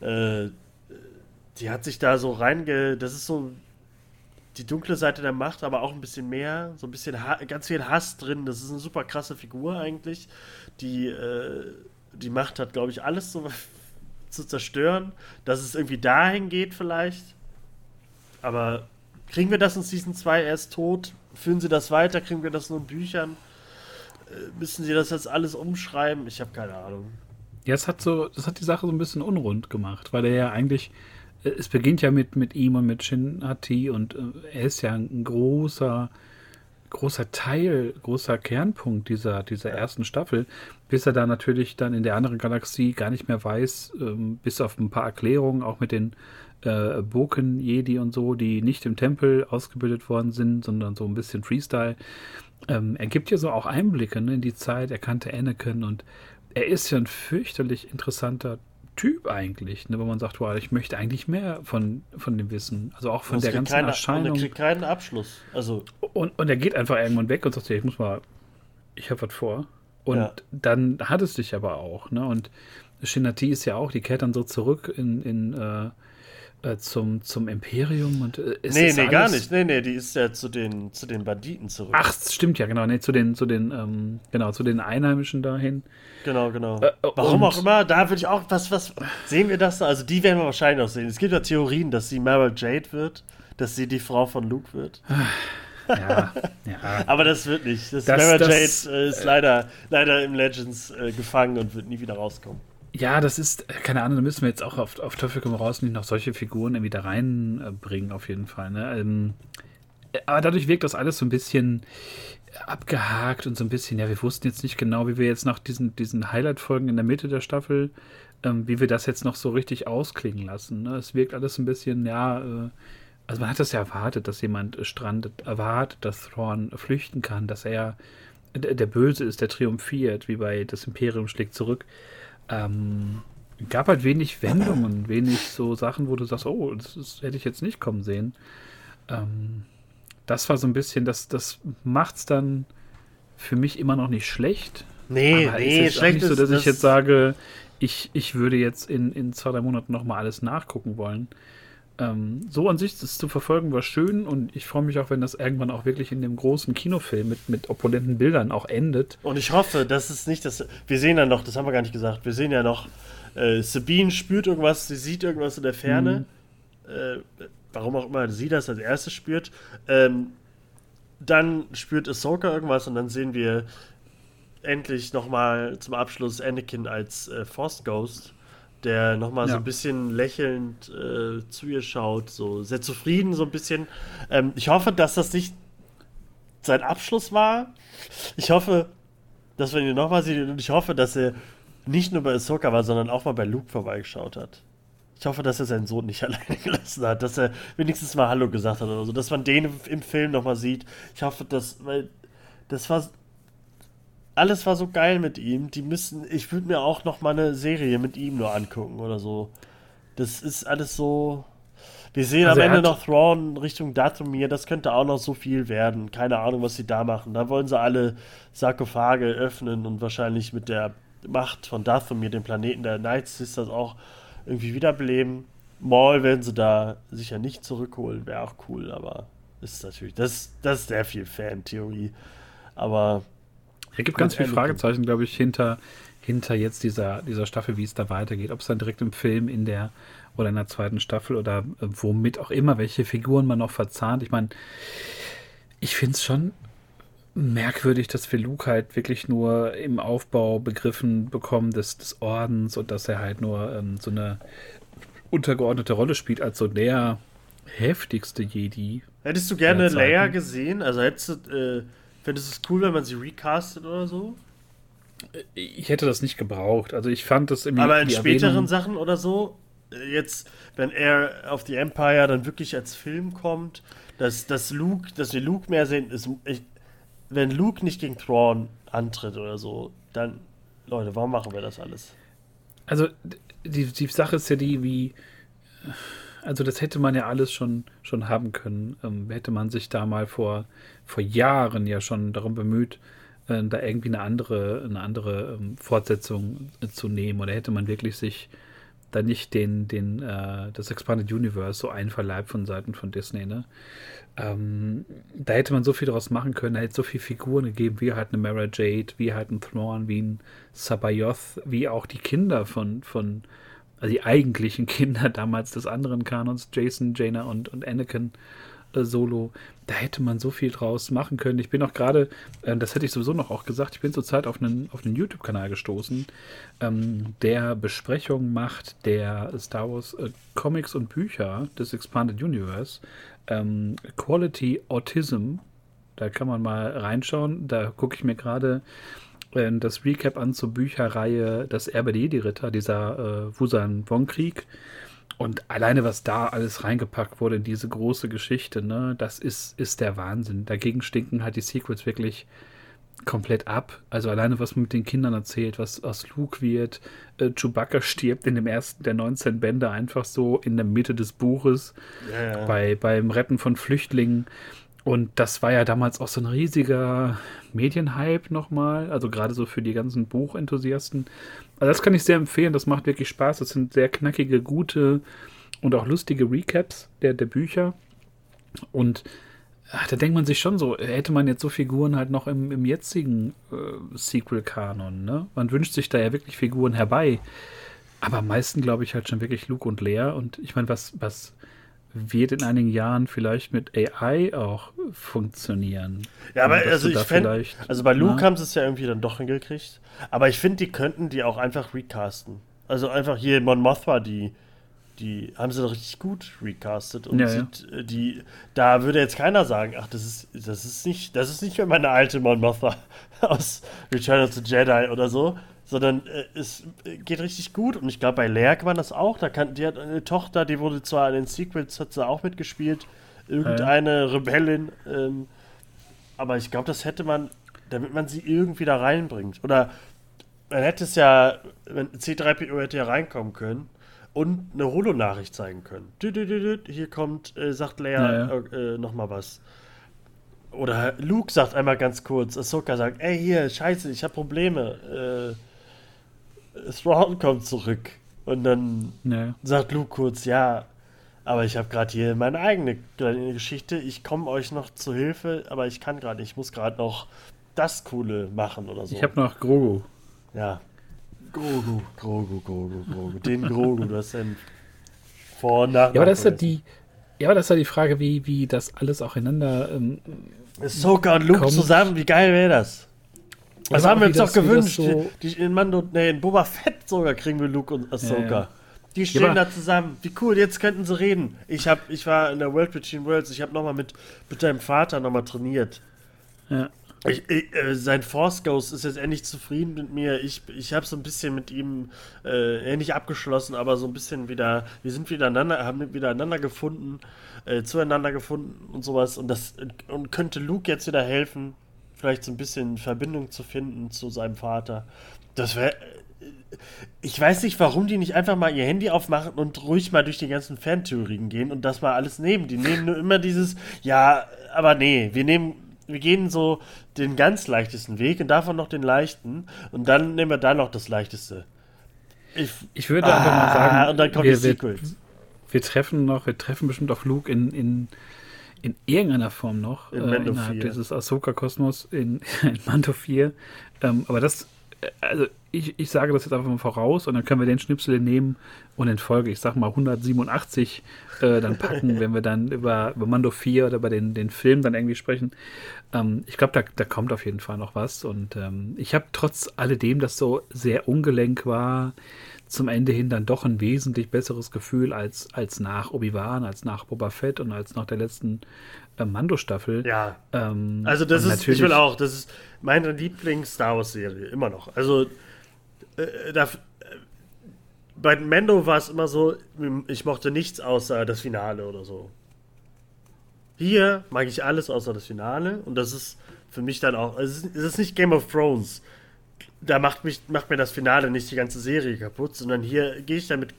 S1: Äh, die hat sich da so reinge. Das ist so die dunkle Seite der Macht, aber auch ein bisschen mehr. So ein bisschen ha ganz viel Hass drin. Das ist eine super krasse Figur eigentlich. Die, äh, die Macht hat, glaube ich, alles so zu zerstören. Dass es irgendwie dahin geht, vielleicht. Aber kriegen wir das in Season 2 erst tot? Führen sie das weiter? Kriegen wir das nur in Büchern? Äh, müssen sie das jetzt alles umschreiben? Ich habe keine Ahnung.
S2: Ja, es hat so, das hat die Sache so ein bisschen unrund gemacht, weil er ja eigentlich, äh, es beginnt ja mit, mit ihm und mit Shin Hati und äh, er ist ja ein großer, großer Teil, großer Kernpunkt dieser, dieser ersten Staffel, bis er da natürlich dann in der anderen Galaxie gar nicht mehr weiß, ähm, bis auf ein paar Erklärungen, auch mit den äh, Boken, Jedi und so, die nicht im Tempel ausgebildet worden sind, sondern so ein bisschen Freestyle. Ähm, er gibt ja so auch Einblicke ne, in die Zeit, er kannte Anakin und er ist ja ein fürchterlich interessanter Typ eigentlich, ne, wo man sagt, wow, ich möchte eigentlich mehr von, von dem Wissen, also auch von
S1: Und
S2: der ganzen
S1: keine, Und
S2: Erscheinung.
S1: er kriegt keinen Abschluss. Also,
S2: Und, und er geht einfach irgendwann weg und sagt, ja, ich muss mal, ich habe was vor. Und
S1: Ja.
S2: dann hat es dich aber auch, ne? Und Shinati ist ja auch, die kehrt dann so zurück in, in äh, äh, zum, zum Imperium und äh,
S1: nee,
S2: ist
S1: nee, gar
S2: alles-
S1: nicht. Nee, nee, die ist ja zu den, zu den Banditen zurück.
S2: Ach, stimmt ja, genau, nee, zu den, zu den, ähm, genau, zu den Einheimischen dahin.
S1: Genau, genau.
S2: Äh, äh,
S1: Warum auch immer, da würde ich auch, was, was, sehen wir das? da? Also, die werden wir wahrscheinlich noch sehen. Es gibt ja Theorien, dass sie Mara Jade wird, dass sie die Frau von Luke wird.
S2: Ja, ja.
S1: Aber das wird nicht. Das,
S2: Das-
S1: Mara
S2: das-
S1: Jade äh, ist leider, leider im Legends äh, gefangen und wird nie wieder rauskommen.
S2: Ja, das ist, äh, keine Ahnung, da müssen wir jetzt auch auf, auf Teufel komm raus nicht noch solche Figuren irgendwie da reinbringen, auf jeden Fall. Ne? Ähm, äh, aber dadurch wirkt das alles so ein bisschen abgehakt und so ein bisschen, ja, wir wussten jetzt nicht genau, wie wir jetzt nach diesen, diesen Highlight-Folgen in der Mitte der Staffel ähm, wie wir das jetzt noch so richtig ausklingen lassen. Ne? Es wirkt alles ein bisschen, ja, äh, also man hat das ja erwartet, dass jemand strandet, erwartet, dass Thrawn flüchten kann, dass er der Böse ist, der triumphiert, wie bei Das Imperium schlägt zurück. Ähm, gab halt wenig Wendungen, wenig so Sachen, wo du sagst, oh, das, das hätte ich jetzt nicht kommen sehen. Ähm, das war so ein bisschen, das, das es dann für mich immer noch nicht schlecht.
S1: Nee, aber nee,
S2: ist schlecht nicht so, dass das ich jetzt sage, ich, ich würde jetzt in, in zwei, drei Monaten nochmal alles nachgucken wollen. Ähm, so an sich das zu verfolgen war schön und ich freue mich auch, wenn das irgendwann auch wirklich in dem großen Kinofilm mit, mit opponenten Bildern auch endet.
S1: Und ich hoffe, dass es nicht das. Wir sehen ja noch, das haben wir gar nicht gesagt, wir sehen ja noch, äh, Sabine spürt irgendwas, sie sieht irgendwas in der Ferne. Mhm. Äh, warum auch immer sie das als erstes spürt. Ähm, dann spürt Ahsoka irgendwas und dann sehen wir endlich nochmal zum Abschluss Anakin als äh, Force Ghost, der nochmal ja. so ein bisschen lächelnd äh, zu ihr schaut, so sehr zufrieden, so ein bisschen. Ähm, ich hoffe, dass das nicht sein Abschluss war. Ich hoffe, dass wir ihn nochmal sehen und ich hoffe, dass er nicht nur bei Ahsoka war, sondern auch mal bei Luke vorbeigeschaut hat. Ich hoffe, dass er seinen Sohn nicht alleine gelassen hat, dass er wenigstens mal Hallo gesagt hat oder so, dass man den im Film nochmal sieht. Ich hoffe, dass, weil das war, alles war so geil mit ihm. Die müssen, ich würde mir auch noch mal eine Serie mit ihm nur angucken oder so. Das ist alles so. Wir sehen also am Ende noch Thrawn Richtung Dathomir, das könnte auch noch so viel werden. Keine Ahnung, was sie da machen. Da wollen sie alle Sarkophage öffnen und wahrscheinlich mit der Macht von Dathomir, dem Planeten der Night Sisters, auch irgendwie wiederbeleben. Maul werden sie da sicher nicht zurückholen, wäre auch cool, aber ist natürlich, das, das ist sehr viel Fan-Theorie. Aber.
S2: Es gibt ganz viele Fragezeichen, glaube ich, hinter, hinter jetzt dieser, dieser Staffel, wie es da weitergeht. Ob es dann direkt im Film in der oder in der zweiten Staffel oder äh, womit auch immer, welche Figuren man noch verzahnt. Ich meine, ich finde es schon merkwürdig, dass wir Luke halt wirklich nur im Aufbau begriffen bekommen des, des Ordens und dass er halt nur ähm, so eine untergeordnete Rolle spielt als so der heftigste Jedi.
S1: Hättest du gerne Leia gesehen? Also hättest du, äh, fändest du es cool, wenn man sie recastet oder so?
S2: Ich hätte das nicht gebraucht. Also ich fand das
S1: im Aber in späteren Erwähnung Sachen oder so, äh, jetzt, wenn er auf die Empire dann wirklich als Film kommt, dass, dass Luke, dass wir Luke mehr sehen, ist, ich, wenn Luke nicht gegen Thrawn antritt oder so, dann, Leute, warum machen wir das alles?
S2: Also, die, die Sache ist ja die, wie. Also, das hätte man ja alles schon, schon haben können. Ähm, hätte man sich da mal vor, vor Jahren ja schon darum bemüht, äh, da irgendwie eine andere, eine andere ähm, Fortsetzung äh, zu nehmen. Oder hätte man wirklich sich da nicht den, den, äh, das Expanded Universe so einverleibt von Seiten von Disney, ne? Ähm, da hätte man so viel daraus machen können, da hätte es so viele Figuren gegeben, wie halt eine Mara Jade, wie halt ein Thrawn, wie ein Sabayoth, wie auch die Kinder von, von also die eigentlichen Kinder damals des anderen Kanons, Jason, Jaina und, und Anakin äh, Solo. Da hätte man so viel draus machen können. Ich bin auch gerade, äh, das hätte ich sowieso noch auch gesagt, ich bin zurzeit auf einen, auf einen YouTube-Kanal gestoßen, ähm, der Besprechungen macht der Star Wars äh, Comics und Bücher des Expanded Universe ähm, Quality Autism. Da kann man mal reinschauen. Da gucke ich mir gerade das Recap an zur Bücherreihe Das Erbe der Jedi-Ritter, dieser äh, Wusan Wong-Krieg. Und alleine, was da alles reingepackt wurde in diese große Geschichte, ne, das ist, ist der Wahnsinn. Dagegen stinken halt die Sequels wirklich komplett ab. Also alleine, was man mit den Kindern erzählt, was aus Luke wird. Äh, Chewbacca stirbt in dem ersten der 19 Bände einfach so in der Mitte des Buches ja, ja. Bei, beim Retten von Flüchtlingen. Und das war ja damals auch so ein riesiger Medienhype nochmal, also gerade so für die ganzen Buchenthusiasten. Also das kann ich sehr empfehlen, das macht wirklich Spaß. Das sind sehr knackige, gute und auch lustige Recaps der, der Bücher. Und ach, da denkt man sich schon so, hätte man jetzt so Figuren halt noch im, im jetzigen äh, Sequel-Kanon, ne? Man wünscht sich da ja wirklich Figuren herbei. Aber am meisten glaube ich halt schon wirklich Luke und Lea. Und ich meine, was, was wird in einigen Jahren vielleicht mit AI auch funktionieren.
S1: Ja, aber also ich finde, also bei Luke na? haben sie es ja irgendwie dann doch hingekriegt. Aber ich finde, die könnten die auch einfach recasten. Also einfach hier Mon Mothma, die die haben sie doch richtig gut recastet und
S2: ja,
S1: sieht, ja. Äh, die, da würde jetzt keiner sagen, ach, das ist, das ist nicht, das ist nicht mehr meine alte Mon Mothma aus Return of the Jedi oder so, sondern äh, es geht richtig gut. Und ich glaube, bei Lerk war das auch. Da kann, die hat eine Tochter, die wurde zwar in den Sequels, hat sie auch mitgespielt. Irgendeine ja. Rebellin. Ähm, aber ich glaube, das hätte man, damit man sie irgendwie da reinbringt. Oder man hätte es ja, wenn C3PO hätte ja reinkommen können und eine Holo-Nachricht zeigen können. Hier kommt, äh, sagt Leia ja, ja. äh, nochmal was. Oder Luke sagt einmal ganz kurz, Ahsoka sagt, ey hier, scheiße, ich habe Probleme. Äh, Thrawn kommt zurück. Und dann ja. sagt Luke kurz, ja, aber ich habe gerade hier meine eigene kleine Geschichte. Ich komme euch noch zu Hilfe, aber ich kann gerade, ich muss gerade noch das Coole machen oder so.
S2: Ich habe noch Grogu.
S1: Ja. Grogu, Grogu, Grogu, Grogu. Den Grogu, du hast einen Vor- und Nach.
S2: Ja, aber das ist ja die, ja, aber das ist ja die Frage, wie, wie das alles auch ineinander. Ähm,
S1: Ahsoka und Luke kommt. zusammen, wie geil wäre das? Das haben wir uns doch gewünscht. So die, die, in, Mando, nee, in Boba Fett sogar kriegen wir Luke und Ahsoka. Ja, ja. Die stehen ja, da zusammen. Wie cool, jetzt könnten sie reden. Ich, hab, ich war in der World Between Worlds, ich habe nochmal mit, mit deinem Vater nochmal trainiert. Ja. Ich, ich, äh, sein Force Ghost ist jetzt endlich zufrieden mit mir. Ich, ich habe so ein bisschen mit ihm äh, nicht abgeschlossen, aber so ein bisschen wieder, wir sind wieder einander, haben wieder einander gefunden, äh, zueinander gefunden und sowas. Und das und könnte Luke jetzt wieder helfen, vielleicht so ein bisschen Verbindung zu finden zu seinem Vater. Das wäre ich weiß nicht, warum die nicht einfach mal ihr Handy aufmachen und ruhig mal durch die ganzen Fantheorien gehen und das mal alles nehmen. Die nehmen nur immer dieses, ja, aber nee, wir nehmen, wir gehen so den ganz leichtesten Weg und davon noch den leichten und dann nehmen wir da noch das leichteste.
S2: Ich, ich würde ah, einfach mal sagen,
S1: und dann kommt wir, die Sequels.
S2: Wir, wir, treffen noch, wir treffen bestimmt auf Luke in, in, in irgendeiner Form noch
S1: in äh,
S2: innerhalb 4. dieses Ahsoka-Kosmos in, in Mando 4. Ähm, aber das also ich, ich sage das jetzt einfach mal voraus und dann können wir den Schnipsel nehmen und in Folge, ich sag mal 187, äh, dann packen, wenn wir dann über, über Mando 4 oder über den, den Film dann irgendwie sprechen. Ähm, ich glaube, da, da kommt auf jeden Fall noch was und ähm, ich habe trotz alledem, das so sehr ungelenk war, zum Ende hin dann doch ein wesentlich besseres Gefühl als, als nach Obi-Wan, als nach Boba Fett und als nach der letzten äh, Mando-Staffel.
S1: Ja. Ähm, also das ist, ich will auch, das ist meine Lieblings-Star Wars-Serie, immer noch. Also äh, da, äh, bei Mando war es immer so, ich mochte nichts außer das Finale oder so. Hier mag ich alles außer das Finale und das ist für mich dann auch, es ist, es ist nicht Game of Thrones. Da macht, mich, macht mir das Finale nicht die ganze Serie kaputt, sondern hier gehe ich damit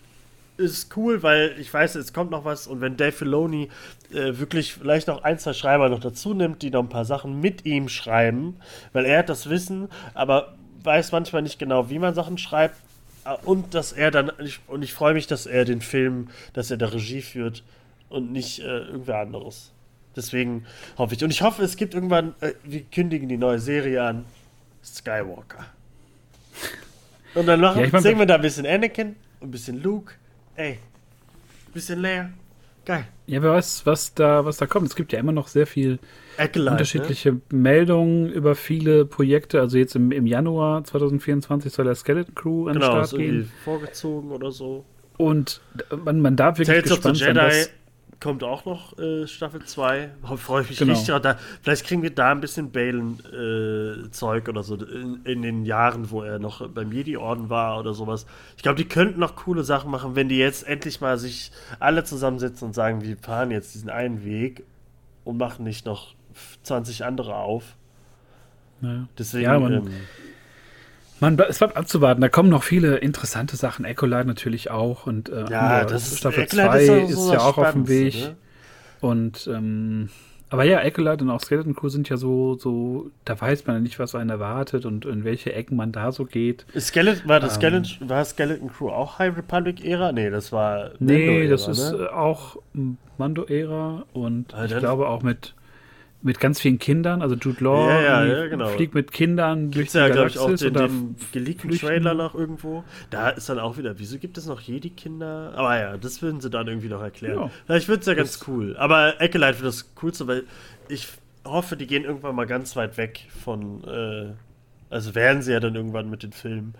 S1: ist cool, weil ich weiß, es kommt noch was und wenn Dave Filoni äh, wirklich vielleicht noch ein, zwei Schreiber noch dazu nimmt, die noch ein paar Sachen mit ihm schreiben, weil er hat das Wissen, aber weiß manchmal nicht genau, wie man Sachen schreibt äh, und dass er dann, und ich freue mich, dass er den Film, dass er der Regie führt und nicht äh, irgendwer anderes. Deswegen hoffe ich. Und ich hoffe, es gibt irgendwann, äh, wir kündigen die neue Serie an, Skywalker. Und dann machen, ja, ich mein, sehen wir da ein bisschen Anakin, ein bisschen Luke Ey, bisschen leer. Geil.
S2: Ja, wer weiß, was da, was da kommt. Es gibt ja immer noch sehr viel Acolyte, unterschiedliche ne? Meldungen über viele Projekte. Also jetzt im, im Januar 2024 soll der Skeleton Crew an den genau, Start gehen.
S1: vorgezogen oder so.
S2: Und man, man darf wirklich
S1: Tales gespannt sein, was kommt auch noch äh, Staffel 2. Freue ich mich genau. richtig. Da, vielleicht kriegen wir da ein bisschen Balen-Zeug äh, oder so in, in, den Jahren, wo er noch beim Jedi-Orden war oder sowas. Ich glaube, die könnten noch coole Sachen machen, wenn die jetzt endlich mal sich alle zusammensetzen und sagen, wir fahren jetzt diesen einen Weg und machen nicht noch 20 andere auf.
S2: Naja. Deswegen. Ja, man, ähm, man, es bleibt abzuwarten. Da kommen noch viele interessante Sachen. Echolite natürlich auch. Und äh,
S1: ja, das ist,
S2: Staffel 2 ist, ist, ja auch auf dem Weg. Ne? Und ähm, aber ja, Echolite und auch Skeleton Crew sind ja so, so, da weiß man ja nicht, was einen erwartet und in welche Ecken man da so geht.
S1: Skeleton, war, das ähm, Skeleton, war Skeleton Crew auch High Republic-Ära? Nee, das war.
S2: Nee, das ist ne? auch Mando-Ära und also ich glaube auch mit mit ganz vielen Kindern, also Jude Law
S1: ja, ja, ja, genau.
S2: fliegt mit Kindern
S1: Gibt's durch die ja, Galaxis. Ich, auch den, den geleakten Trailer noch irgendwo. Da ist dann auch wieder, wieso gibt es noch Jedi-Kinder? Aber ja, das würden sie dann irgendwie noch erklären. Ja. Vielleicht wird es ja ganz cool. Aber Acolyte wird das coolste, weil ich hoffe, die gehen irgendwann mal ganz weit weg von, äh, also werden sie ja dann irgendwann mit den Filmen.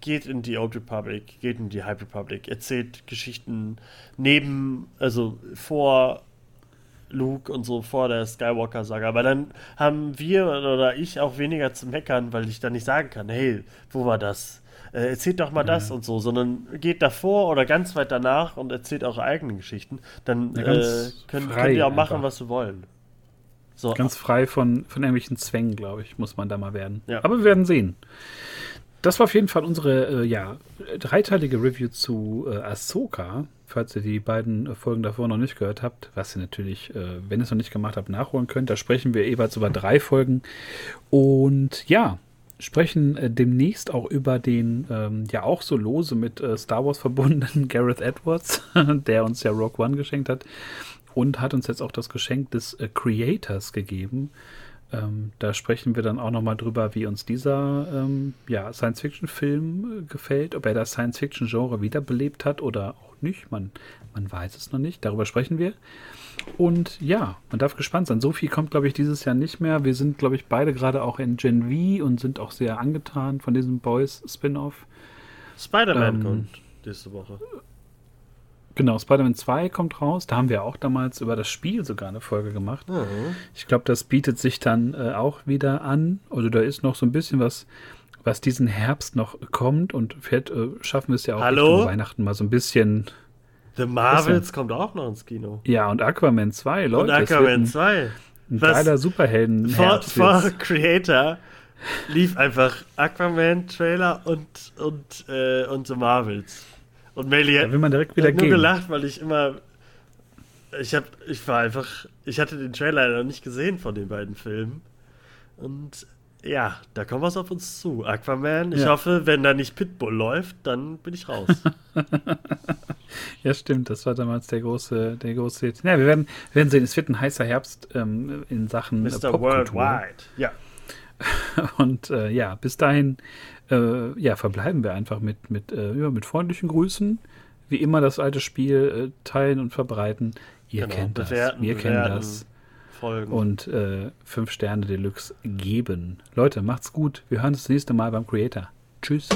S1: Geht in die Old Republic, geht in die High Republic, erzählt Geschichten neben, also vor Luke und so vor der Skywalker-Saga. Aber dann haben wir oder ich auch weniger zu meckern, weil ich dann nicht sagen kann, hey, wo war das? Äh, erzählt doch mal ja. das und so, sondern geht davor oder ganz weit danach und erzählt eure eigenen Geschichten. Dann ja, äh, können, könnt ihr auch machen, was wir wollen.
S2: So. Ganz frei von, von irgendwelchen Zwängen, glaube ich, muss man da mal werden. Ja. Aber wir werden sehen. Das war auf jeden Fall unsere äh, ja, dreiteilige Review zu äh, Ahsoka. Falls ihr die beiden Folgen davor noch nicht gehört habt, was ihr natürlich, äh, wenn ihr es noch nicht gemacht habt, nachholen könnt. Da sprechen wir jeweils über drei Folgen. Und ja, sprechen äh, demnächst auch über den ähm, ja auch so lose mit äh, Star Wars verbundenen Gareth Edwards, der uns ja Rogue One geschenkt hat und hat uns jetzt auch das Geschenk des äh, Creators gegeben. Ähm, da sprechen wir dann auch nochmal drüber, wie uns dieser ähm, ja, Science-Fiction-Film äh, gefällt, ob er das Science-Fiction-Genre wiederbelebt hat oder auch nicht. Man, man weiß es noch nicht. Darüber sprechen wir. Und ja, man darf gespannt sein. So viel kommt, glaube ich, dieses Jahr nicht mehr. Wir sind, glaube ich, beide gerade auch in Gen V und sind auch sehr angetan von diesem Boys-Spin-Off.
S1: Spider-Man ähm, kommt nächste Woche.
S2: Genau, Spider-Man 2 kommt raus. Da haben wir auch damals über das Spiel sogar eine Folge gemacht. Mhm. Ich glaube, das bietet sich dann äh, auch wieder an. Also da ist noch so ein bisschen was, was diesen Herbst noch kommt und vielleicht äh, schaffen wir es ja auch
S1: Hallo?
S2: Weihnachten mal so ein bisschen
S1: The Marvels kommt auch noch ins Kino.
S2: Ja, und Aquaman 2, Leute.
S1: Und Aquaman 2. Ein
S2: Was geiler Superhelden.
S1: Vor, vor Creator lief einfach Aquaman-Trailer und, und, äh, und The Marvels. Und Melly
S2: will man direkt wieder
S1: hat nur gelacht, weil ich immer. Ich hab, ich war einfach. Ich hatte den Trailer noch nicht gesehen von den beiden Filmen. Und ja, da kommt was auf uns zu. Aquaman, ich ja. hoffe, wenn da nicht Pitbull läuft, dann bin ich raus.
S2: ja, stimmt, das war damals der große, der große. Ja, wir werden, wir werden sehen, es wird ein heißer Herbst ähm, in Sachen
S1: Mr. Äh, Worldwide. Ja.
S2: Und äh, ja, bis dahin äh, ja, verbleiben wir einfach mit, mit, äh, ja, mit freundlichen Grüßen. Wie immer das alte Spiel äh, teilen und verbreiten. Ihr genau, kennt das. Wir bewerten. kennen das folgen. Und äh, 5 Sterne Deluxe geben. Leute, macht's gut. Wir hören uns das nächste Mal beim Creator. Tschüss.